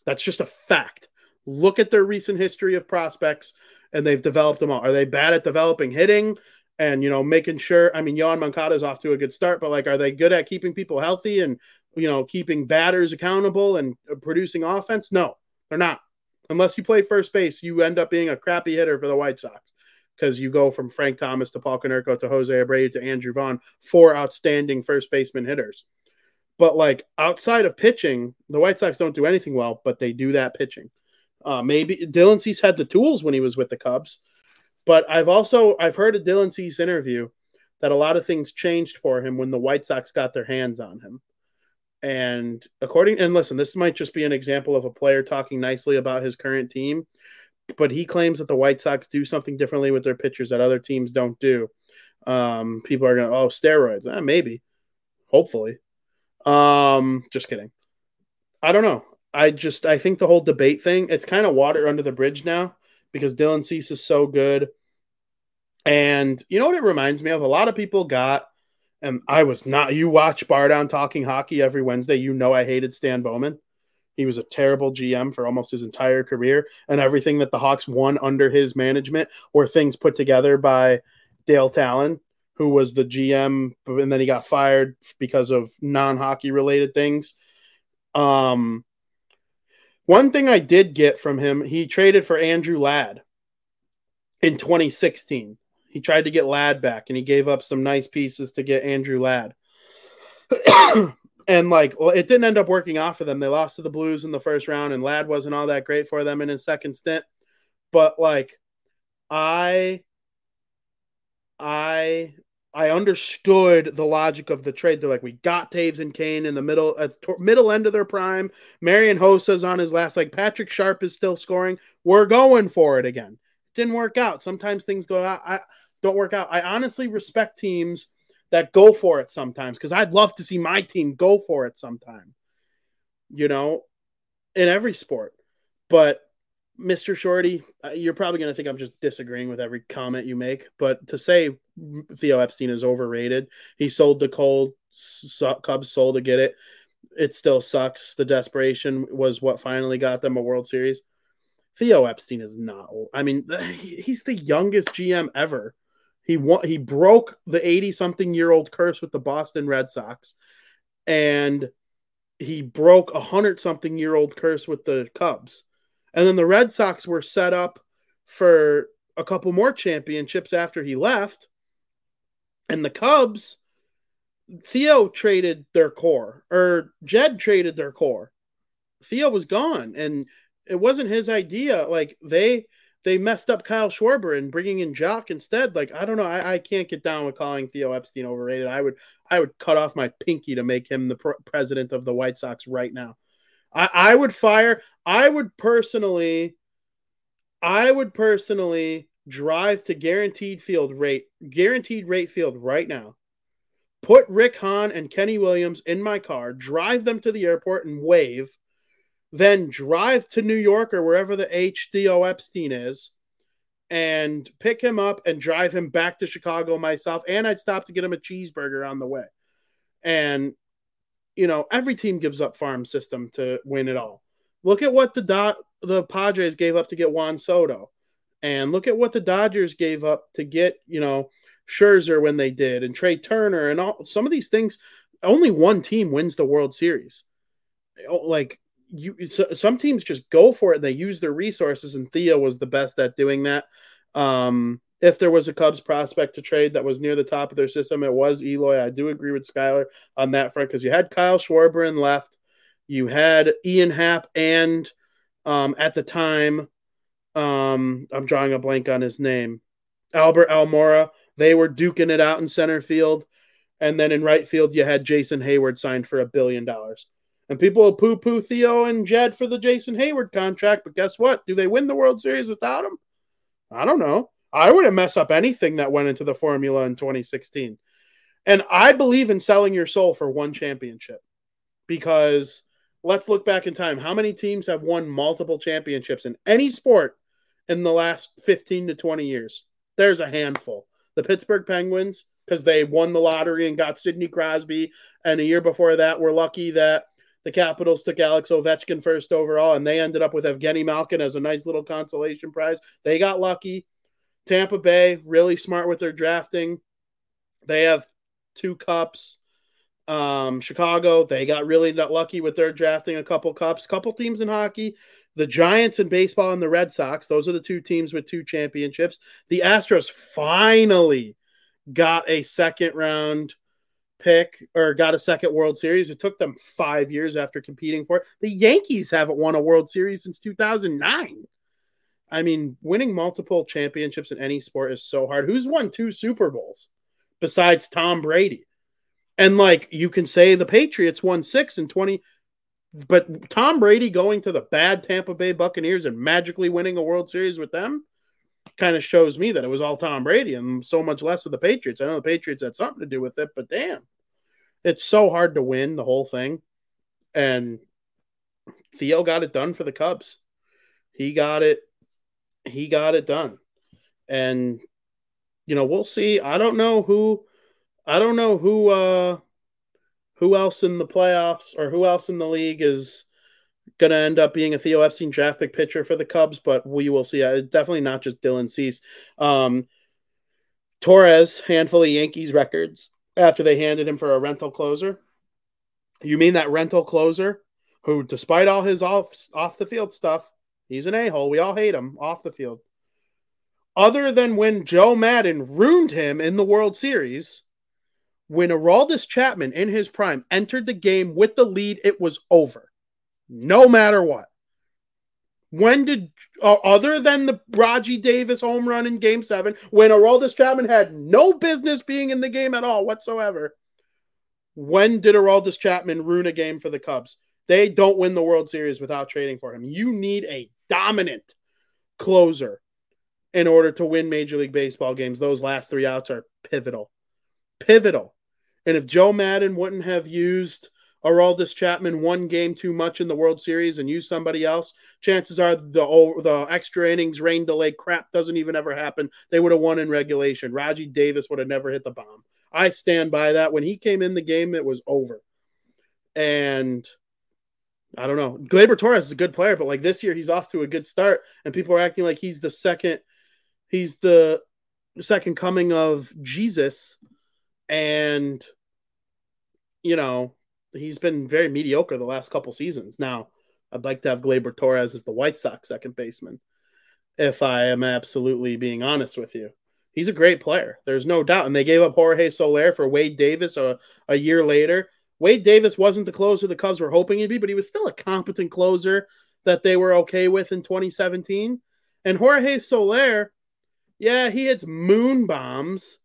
That's just a fact. Look at their recent history of prospects and they've developed them all. Are they bad at developing hitting and you know making sure? I mean, Yoan Moncada is off to a good start, but like, are they good at keeping people healthy and you know keeping batters accountable and uh, producing offense? No, they're not. Unless you play first base, you end up being a crappy hitter for the White Sox because you go from Frank Thomas to Paul Konerko to Jose Abreu to Andrew Vaughn, four outstanding first baseman hitters. But like outside of pitching, the White Sox don't do anything well, but they do that pitching. Uh, maybe Dylan Cease had the tools when he was with the Cubs, but I've also I've heard a Dylan Cease interview that a lot of things changed for him when the White Sox got their hands on him. And according and listen, this might just be an example of a player talking nicely about his current team, but he claims that the White Sox do something differently with their pitchers that other teams don't do. Um, people are going, oh, steroids, eh, maybe, hopefully. Um, just kidding. I don't know. I just I think the whole debate thing it's kind of water under the bridge now because Dylan Cease is so good. And you know what it reminds me of? A lot of people got, and I was not. You watch Bar Down Talking Hockey every Wednesday. You know I hated Stan Bowman. He was a terrible GM for almost his entire career, and everything that the Hawks won under his management were things put together by Dale Tallon who was the GM, and then he got fired because of non-hockey related things. Um, one thing I did get from him, he traded for Andrew Ladd in 2016. He tried to get Ladd back, and he gave up some nice pieces to get Andrew Ladd. <clears throat> and like, well, it didn't end up working out for them. They lost to the Blues in the first round, and Ladd wasn't all that great for them in his second stint. But like, I I I understood the logic of the trade. They're like, we got Toews and Kane in the middle, at middle end of their prime. Marian Hossa's on his last. Like Patrick Sharp is still scoring. We're going for it again. Didn't work out. Sometimes things go out. I don't work out. I honestly respect teams that go for it sometimes because I'd love to see my team go for it sometime. You know, in every sport. But Mr. Shorty, uh, you're probably going to think I'm just disagreeing with every comment you make, but to say Theo Epstein is overrated, he sold the cold Cubs soul to get it. It still sucks. The desperation was what finally got them a World Series. Theo Epstein is not old. I mean, he's the youngest GM ever. He won, he broke the 80 something year old curse with the Boston Red Sox and he broke a hundred something year old curse with the Cubs and then the Red Sox were set up for a couple more championships after he left. And the Cubs, Theo traded their core, or Jed traded their core. Theo was gone, and it wasn't his idea. Like they they messed up Kyle Schwarber and bringing in Joc instead. Like I don't know, I, I can't get down with calling Theo Epstein overrated. I would I would cut off my pinky to make him the president of the White Sox right now. I, I would fire. I would personally, I would personally drive to guaranteed field rate, guaranteed rate field right now. Put Rick Hahn and Kenny Williams in my car, drive them to the airport and wave, then drive to New York or wherever the HDO Epstein is and pick him up and drive him back to Chicago myself. And I'd stop to get him a cheeseburger on the way. And you know, every team gives up farm system to win it all. Look at what the dot the Padres gave up to get Juan Soto, and look at what the Dodgers gave up to get you know Scherzer when they did, and Trea Turner, and all some of these things. Only one team wins the World Series. Oh, like you, some teams just go for it. and They use their resources, and Theo was the best at doing that. Um, if there was a Cubs prospect to trade that was near the top of their system, it was Eloy. I do agree with Skyler on that front because you had Kyle Schwarber in left, you had Ian Happ, and um, at the time, um, I'm drawing a blank on his name, Albert Almora. They were duking it out in center field. And then in right field, you had Jason Heyward signed for a billion dollars. And people will poo poo Theo and Jed for the Jason Heyward contract. But guess what? Do they win the World Series without him? I don't know. I wouldn't mess up anything that went into the formula in 2016. And I believe in selling your soul for one championship because let's look back in time. How many teams have won multiple championships in any sport in the last 15 to 20 years? There's a handful. The Pittsburgh Penguins, because they won the lottery and got Sidney Crosby. And a year before that, we're lucky that the Capitals took Alex Ovechkin first overall, and they ended up with Evgeny Malkin as a nice little consolation prize. They got lucky. Tampa Bay, really smart with their drafting. They have two cups. Um, Chicago, they got really lucky with their drafting a couple cups. Couple teams in hockey The Giants in baseball and the Red Sox, those are the two teams with two championships. The Astros finally got a second round pick or got a second World Series. It took them five years after competing for it. The Yankees haven't won a World Series since 2009. I mean, winning multiple championships in any sport is so hard. Who's won two Super Bowls besides Tom Brady? And like you can say the Patriots won six and 20, but Tom Brady going to the bad Tampa Bay Buccaneers and magically winning a World Series with them kind of shows me that it was all Tom Brady and so much less of the Patriots. I know the Patriots had something to do with it, but damn, it's so hard to win the whole thing. And Theo got it done for the Cubs. He got it. He got it done. And you know, we'll see. I don't know who I don't know who uh who else in the playoffs or who else in the league is going to end up being a Theo Epstein draft pick pitcher for the Cubs, but we will see. Uh, definitely not just Dylan Cease. Um, Torres, handful of Yankees records after they handed him for a rental closer. You mean that rental closer who, despite all his off off the field stuff, he's an a hole. We all hate him off the field. Other than when Joe Maddon ruined him in the World Series, when Aroldis Chapman in his prime entered the game with the lead, it was over no matter what. When did, uh, other than the Rajai Davis home run in game seven, when Aroldis Chapman had no business being in the game at all whatsoever, when did Aroldis Chapman ruin a game for the Cubs? They don't win the World Series without trading for him. You need a dominant closer in order to win Major League Baseball games. Those last three outs are pivotal. Pivotal. And if Joe Maddon wouldn't have used Aroldis Chapman one game too much in the World Series and used somebody else, chances are the the extra innings rain delay crap doesn't even ever happen. They would have won in regulation. Rajai Davis would have never hit the bomb. I stand by that. When he came in the game, it was over. And I don't know. Gleyber Torres is a good player, but like this year, he's off to a good start, and people are acting like he's the second, he's the second coming of Jesus, and you know he's been very mediocre the last couple seasons. Now, I'd like to have Gleyber Torres as the White Sox second baseman, if I am absolutely being honest with you. He's a great player. There's no doubt. And they gave up Jorge Soler for Wade Davis a, a year later. Wade Davis wasn't the closer the Cubs were hoping he'd be, but he was still a competent closer that they were okay with in 2017. And Jorge Soler, yeah, he hits moon bombs,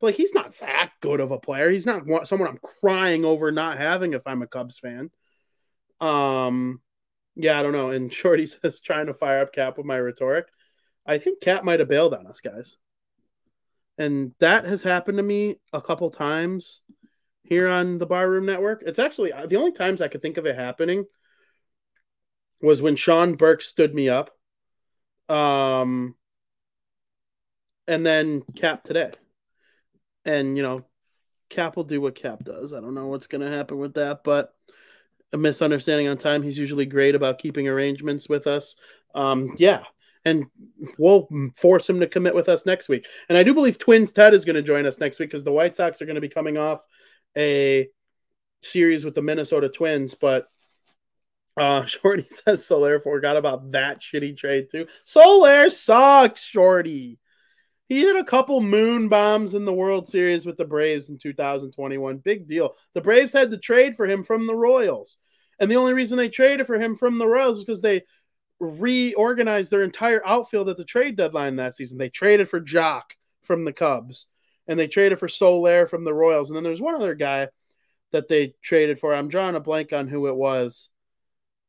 like he's not that good of a player. He's not someone I'm crying over not having if I'm a Cubs fan. Um, yeah, I don't know. And <laughs> Shorty says trying to fire up Cap with my rhetoric. I think Cap might have bailed on us, guys. And that has happened to me a couple times here on the Barroom Network. It's actually uh, the only times I could think of it happening was when Sean Burke stood me up. Um, and then Cap today and you know, Cap will do what Cap does. I don't know what's going to happen with that, but a misunderstanding on time. He's usually great about keeping arrangements with us. Um, yeah, and we'll force him to commit with us next week. And I do believe Twins Ted is going to join us next week because the White Sox are going to be coming off a series with the Minnesota Twins. But uh, <laughs> Shorty says Soler forgot about that shitty trade too. Soler sucks, Shorty. He hit a couple moon bombs in the World Series with the Braves in 2021. Big deal. The Braves had to trade for him from the Royals. And the only reason they traded for him from the Royals was because they reorganized their entire outfield at the trade deadline that season. They traded for Joc from the Cubs and they traded for Soler from the Royals. And then there's one other guy that they traded for. I'm drawing a blank on who it was.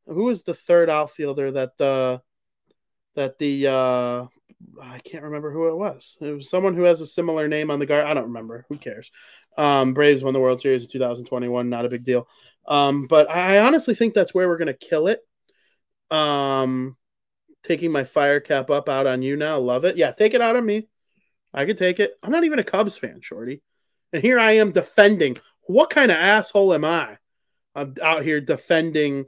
Who was the third outfielder that the that the uh I can't remember who it was. It was someone who has a similar name on the guard. I don't remember. Who cares? Um, Braves won the World Series in 2021. Not a big deal. Um, but I honestly think that's where we're going to kill it. Um, taking my fire cap up out on you now. Love it. Yeah, take it out on me. I could take it. I'm not even a Cubs fan, Shorty. And here I am defending. What kind of asshole am I? I'm out here defending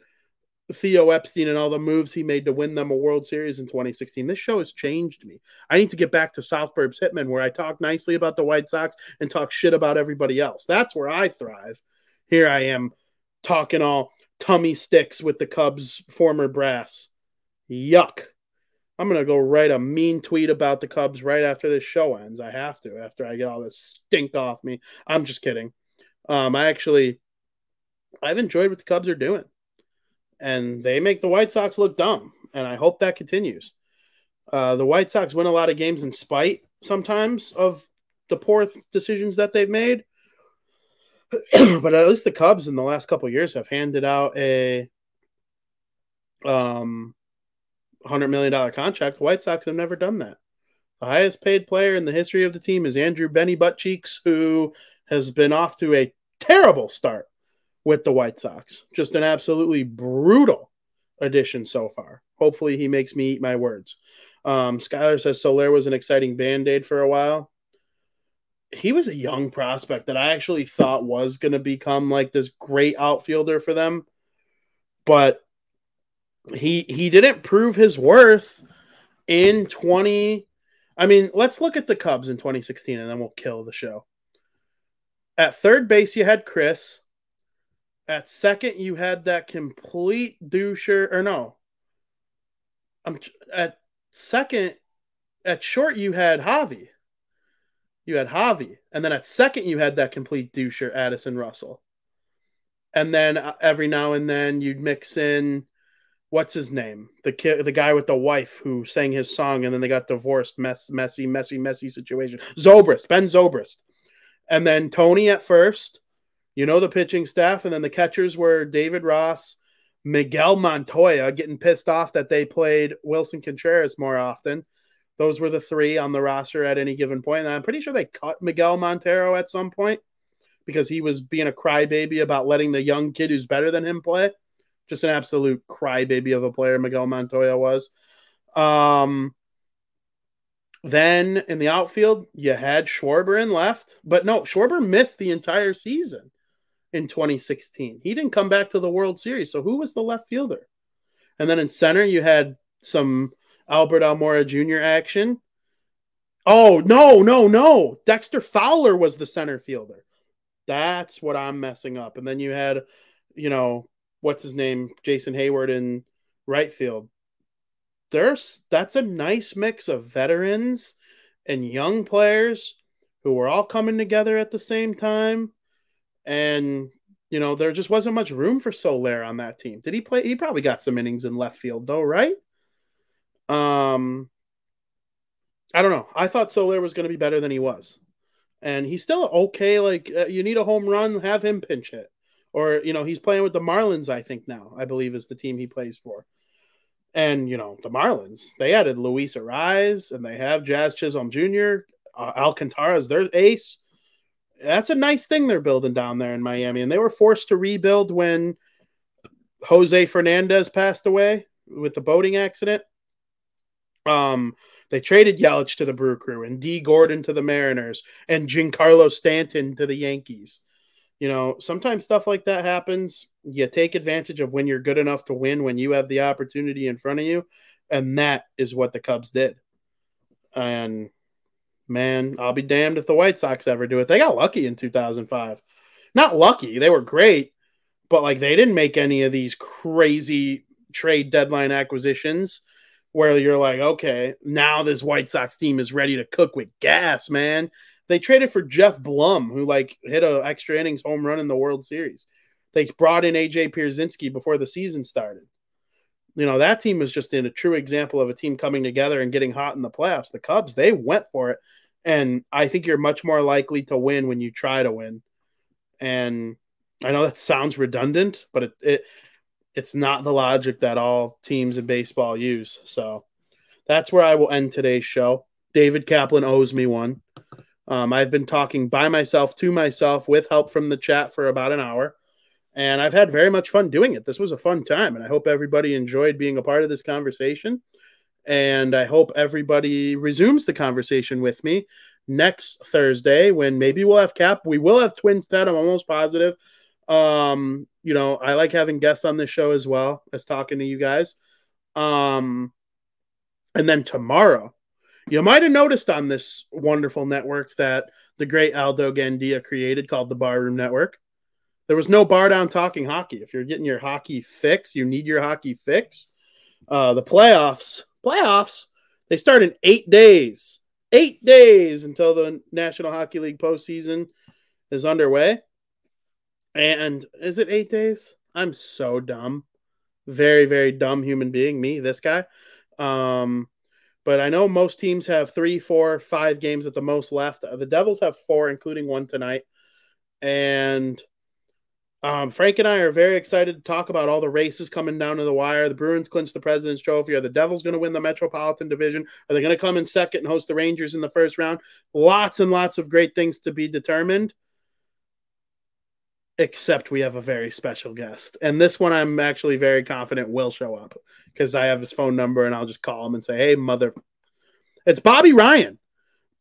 Theo Epstein and all the moves he made to win them a World Series in 2016. This show has changed me. I need to get back to South Burbs Hitman, where I talk nicely about the White Sox and talk shit about everybody else. That's where I thrive. Here I am talking all tummy sticks with the Cubs' former brass. Yuck. I'm gonna go write a mean tweet about the Cubs right after this show ends. I have to after I get all this stink off me. I'm just kidding. Um, I actually, I've enjoyed what the Cubs are doing, and they make the White Sox look dumb, and I hope that continues. Uh, the White Sox win a lot of games in spite sometimes of the poor th- decisions that they've made, <clears throat> but at least the Cubs in the last couple years have handed out a um hundred million dollar contract. The White Sox have never done that. The highest paid player in the history of the team is Andrew Benny Buttcheeks, who has been off to a terrible start with the White Sox. Just an absolutely brutal addition so far. Hopefully, he makes me eat my words. Um, Skylar says Soler was an exciting band aid for a while. He was a young prospect that I actually thought was going to become like this great outfielder for them, but he he didn't prove his worth in 20 I mean, let's look at the Cubs in 2016 and then we'll kill the show. At third base you had Kris. At second you had that complete doucher or no. I'm at second at short you had Javi. You had Javi and then at second you had that complete doucher Addison Russell. And then uh, every now and then you'd mix in what's his name? The kid, the guy with the wife who sang his song and then they got divorced. Mess, messy, messy, messy situation. Zobrist, Ben Zobrist, and then Tony at first. You know the pitching staff, and then the catchers were David Ross, Miguel Montoya, getting pissed off that they played Willson Contreras more often. Those were the three on the roster at any given point. And I'm pretty sure they cut Miguel Montero at some point because he was being a crybaby about letting the young kid who's better than him play just an absolute crybaby of a player Miguel Montoya was. Um, then in the outfield, you had Schwarber in left, but no, Schwarber missed the entire season in 2016. He didn't come back to the World Series. So who was the left fielder? And then in center, you had some Albert Almora Jr. action. Oh, no, no, no. Dexter Fowler was the center fielder. That's what I'm messing up. And then you had, you know, what's his name, Jason Heyward in right field. There's that's a nice mix of veterans and young players who were all coming together at the same time. And you know, there just wasn't much room for Soler on that team. Did he play? He probably got some innings in left field though, right? Um I don't know. I thought Soler was going to be better than he was. And he's still okay. Like, uh, you need a home run, have him pinch hit or you know he's playing with the Marlins. I think now I believe is the team he plays for. And you know the Marlins, they added Luis Arraez, and they have Jazz Chisholm Jr. Uh, Alcantara's their ace. That's a nice thing they're building down there in Miami, and they were forced to rebuild when Jose Fernandez passed away with the boating accident. Um, they traded Yelich to the Brew Crew and Dee Gordon to the Mariners and Giancarlo Stanton to the Yankees you know, sometimes stuff like that happens. You take advantage of when you're good enough to win when you have the opportunity in front of you. And that is what the Cubs did. And man, I'll be damned if the White Sox ever do it. They got lucky in 2005. Not lucky, they were great, but like they didn't make any of these crazy trade deadline acquisitions where you're like, okay, now this White Sox team is ready to cook with gas, man. They traded for Geoff Blum, who like hit a extra innings home run in the World Series. They brought in AJ Pierzynski before the season started. You know, that team was just in a true example of a team coming together and getting hot in the playoffs. The Cubs, they went for it. And I think you're much more likely to win when you try to win. And I know that sounds redundant, but it, it it's not the logic that all teams in baseball use. So that's where I will end today's show. David Kaplan owes me one. Um, I've been talking by myself to myself with help from the chat for about an hour, and I've had very much fun doing it. This was a fun time, and I hope everybody enjoyed being a part of this conversation. And I hope everybody resumes the conversation with me next Thursday when maybe we'll have Cap. We will have Twins Ted. I'm almost positive. Um, you know, I like having guests on this show as well as talking to you guys. Um, and then tomorrow, you might have noticed on this wonderful network that the great Aldo Gandia created called the Barroom Network. There was no bar down talking hockey. If you're getting your hockey fix, you need your hockey fix. Uh, the playoffs, playoffs, they start in eight days. Eight days until the National Hockey League postseason is underway. And is it eight days? I'm so dumb. Very, very dumb human being, me, this guy. Um, but I know most teams have three, four, five games at the most left. The Devils have four, including one tonight. And um, Frank and I are very excited to talk about all the races coming down to the wire. The Bruins clinched the President's Trophy. Are the Devils going to win the Metropolitan Division? Are they going to come in second and host the Rangers in the first round? Lots and lots of great things to be determined. Except we have a very special guest. And this one I'm actually very confident will show up because I have his phone number and I'll just call him and say, hey, mother. It's Bobby Ryan.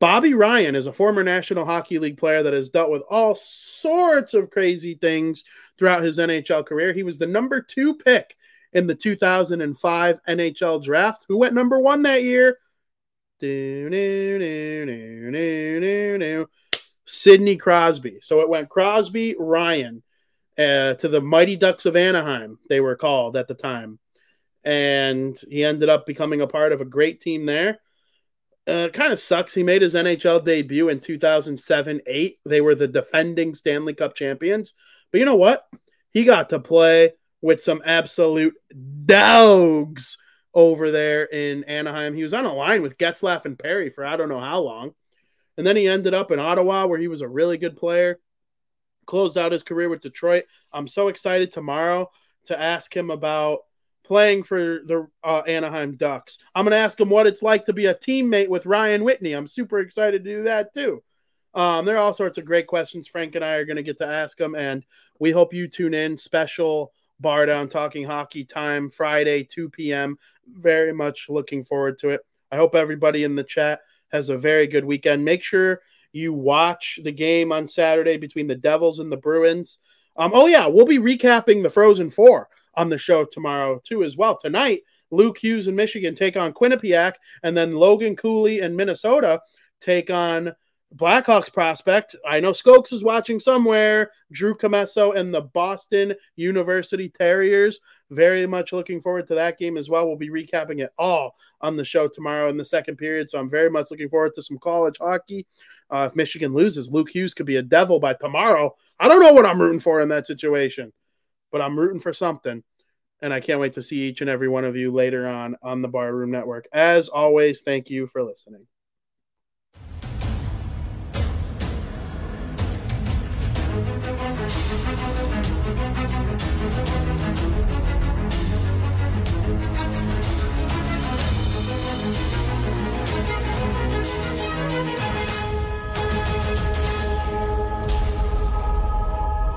Bobby Ryan is a former National Hockey League player that has dealt with all sorts of crazy things throughout his NHL career. He was the number two pick in the 2005 NHL draft. Who went number one that year? Sidney Crosby. So it went Crosby, Ryan uh, to the Mighty Ducks of Anaheim, they were called at the time. And he ended up becoming a part of a great team there. Uh, it kind of sucks. He made his NHL debut in 2007 8. They were the defending Stanley Cup champions. But you know what? He got to play with some absolute dogs over there in Anaheim. He was on a line with Getzlaf and Perry for I don't know how long. And then he ended up in Ottawa, where he was a really good player. Closed out his career with Detroit. I'm so excited tomorrow to ask him about playing for the uh, Anaheim Ducks. I'm going to ask him what it's like to be a teammate with Ryan Whitney. I'm super excited to do that too. Um, there are all sorts of great questions Frank and I are going to get to ask him, and we hope you tune in. Special Bar Down Talking Hockey time, Friday, 2 p.m. Very much looking forward to it. I hope everybody in the chat has a very good weekend. Make sure you watch the game on Saturday between the Devils and the Bruins. Um, oh, yeah, we'll be recapping the Frozen Four on the show tomorrow too as well. Tonight, Luke Hughes and Michigan take on Quinnipiac, and then Logan Cooley and Minnesota take on Blackhawks prospect. I know Skokes is watching somewhere. Drew Commesso and the Boston University Terriers. Very much looking forward to that game as well. We'll be recapping it all on the show tomorrow in the second period. So I'm very much looking forward to some college hockey. Uh, if Michigan loses, Luke Hughes could be a devil by tomorrow. I don't know what I'm rooting for in that situation but I'm rooting for something. And I can't wait to see each and every one of you later on on the Barroom Network. As always, thank you for listening.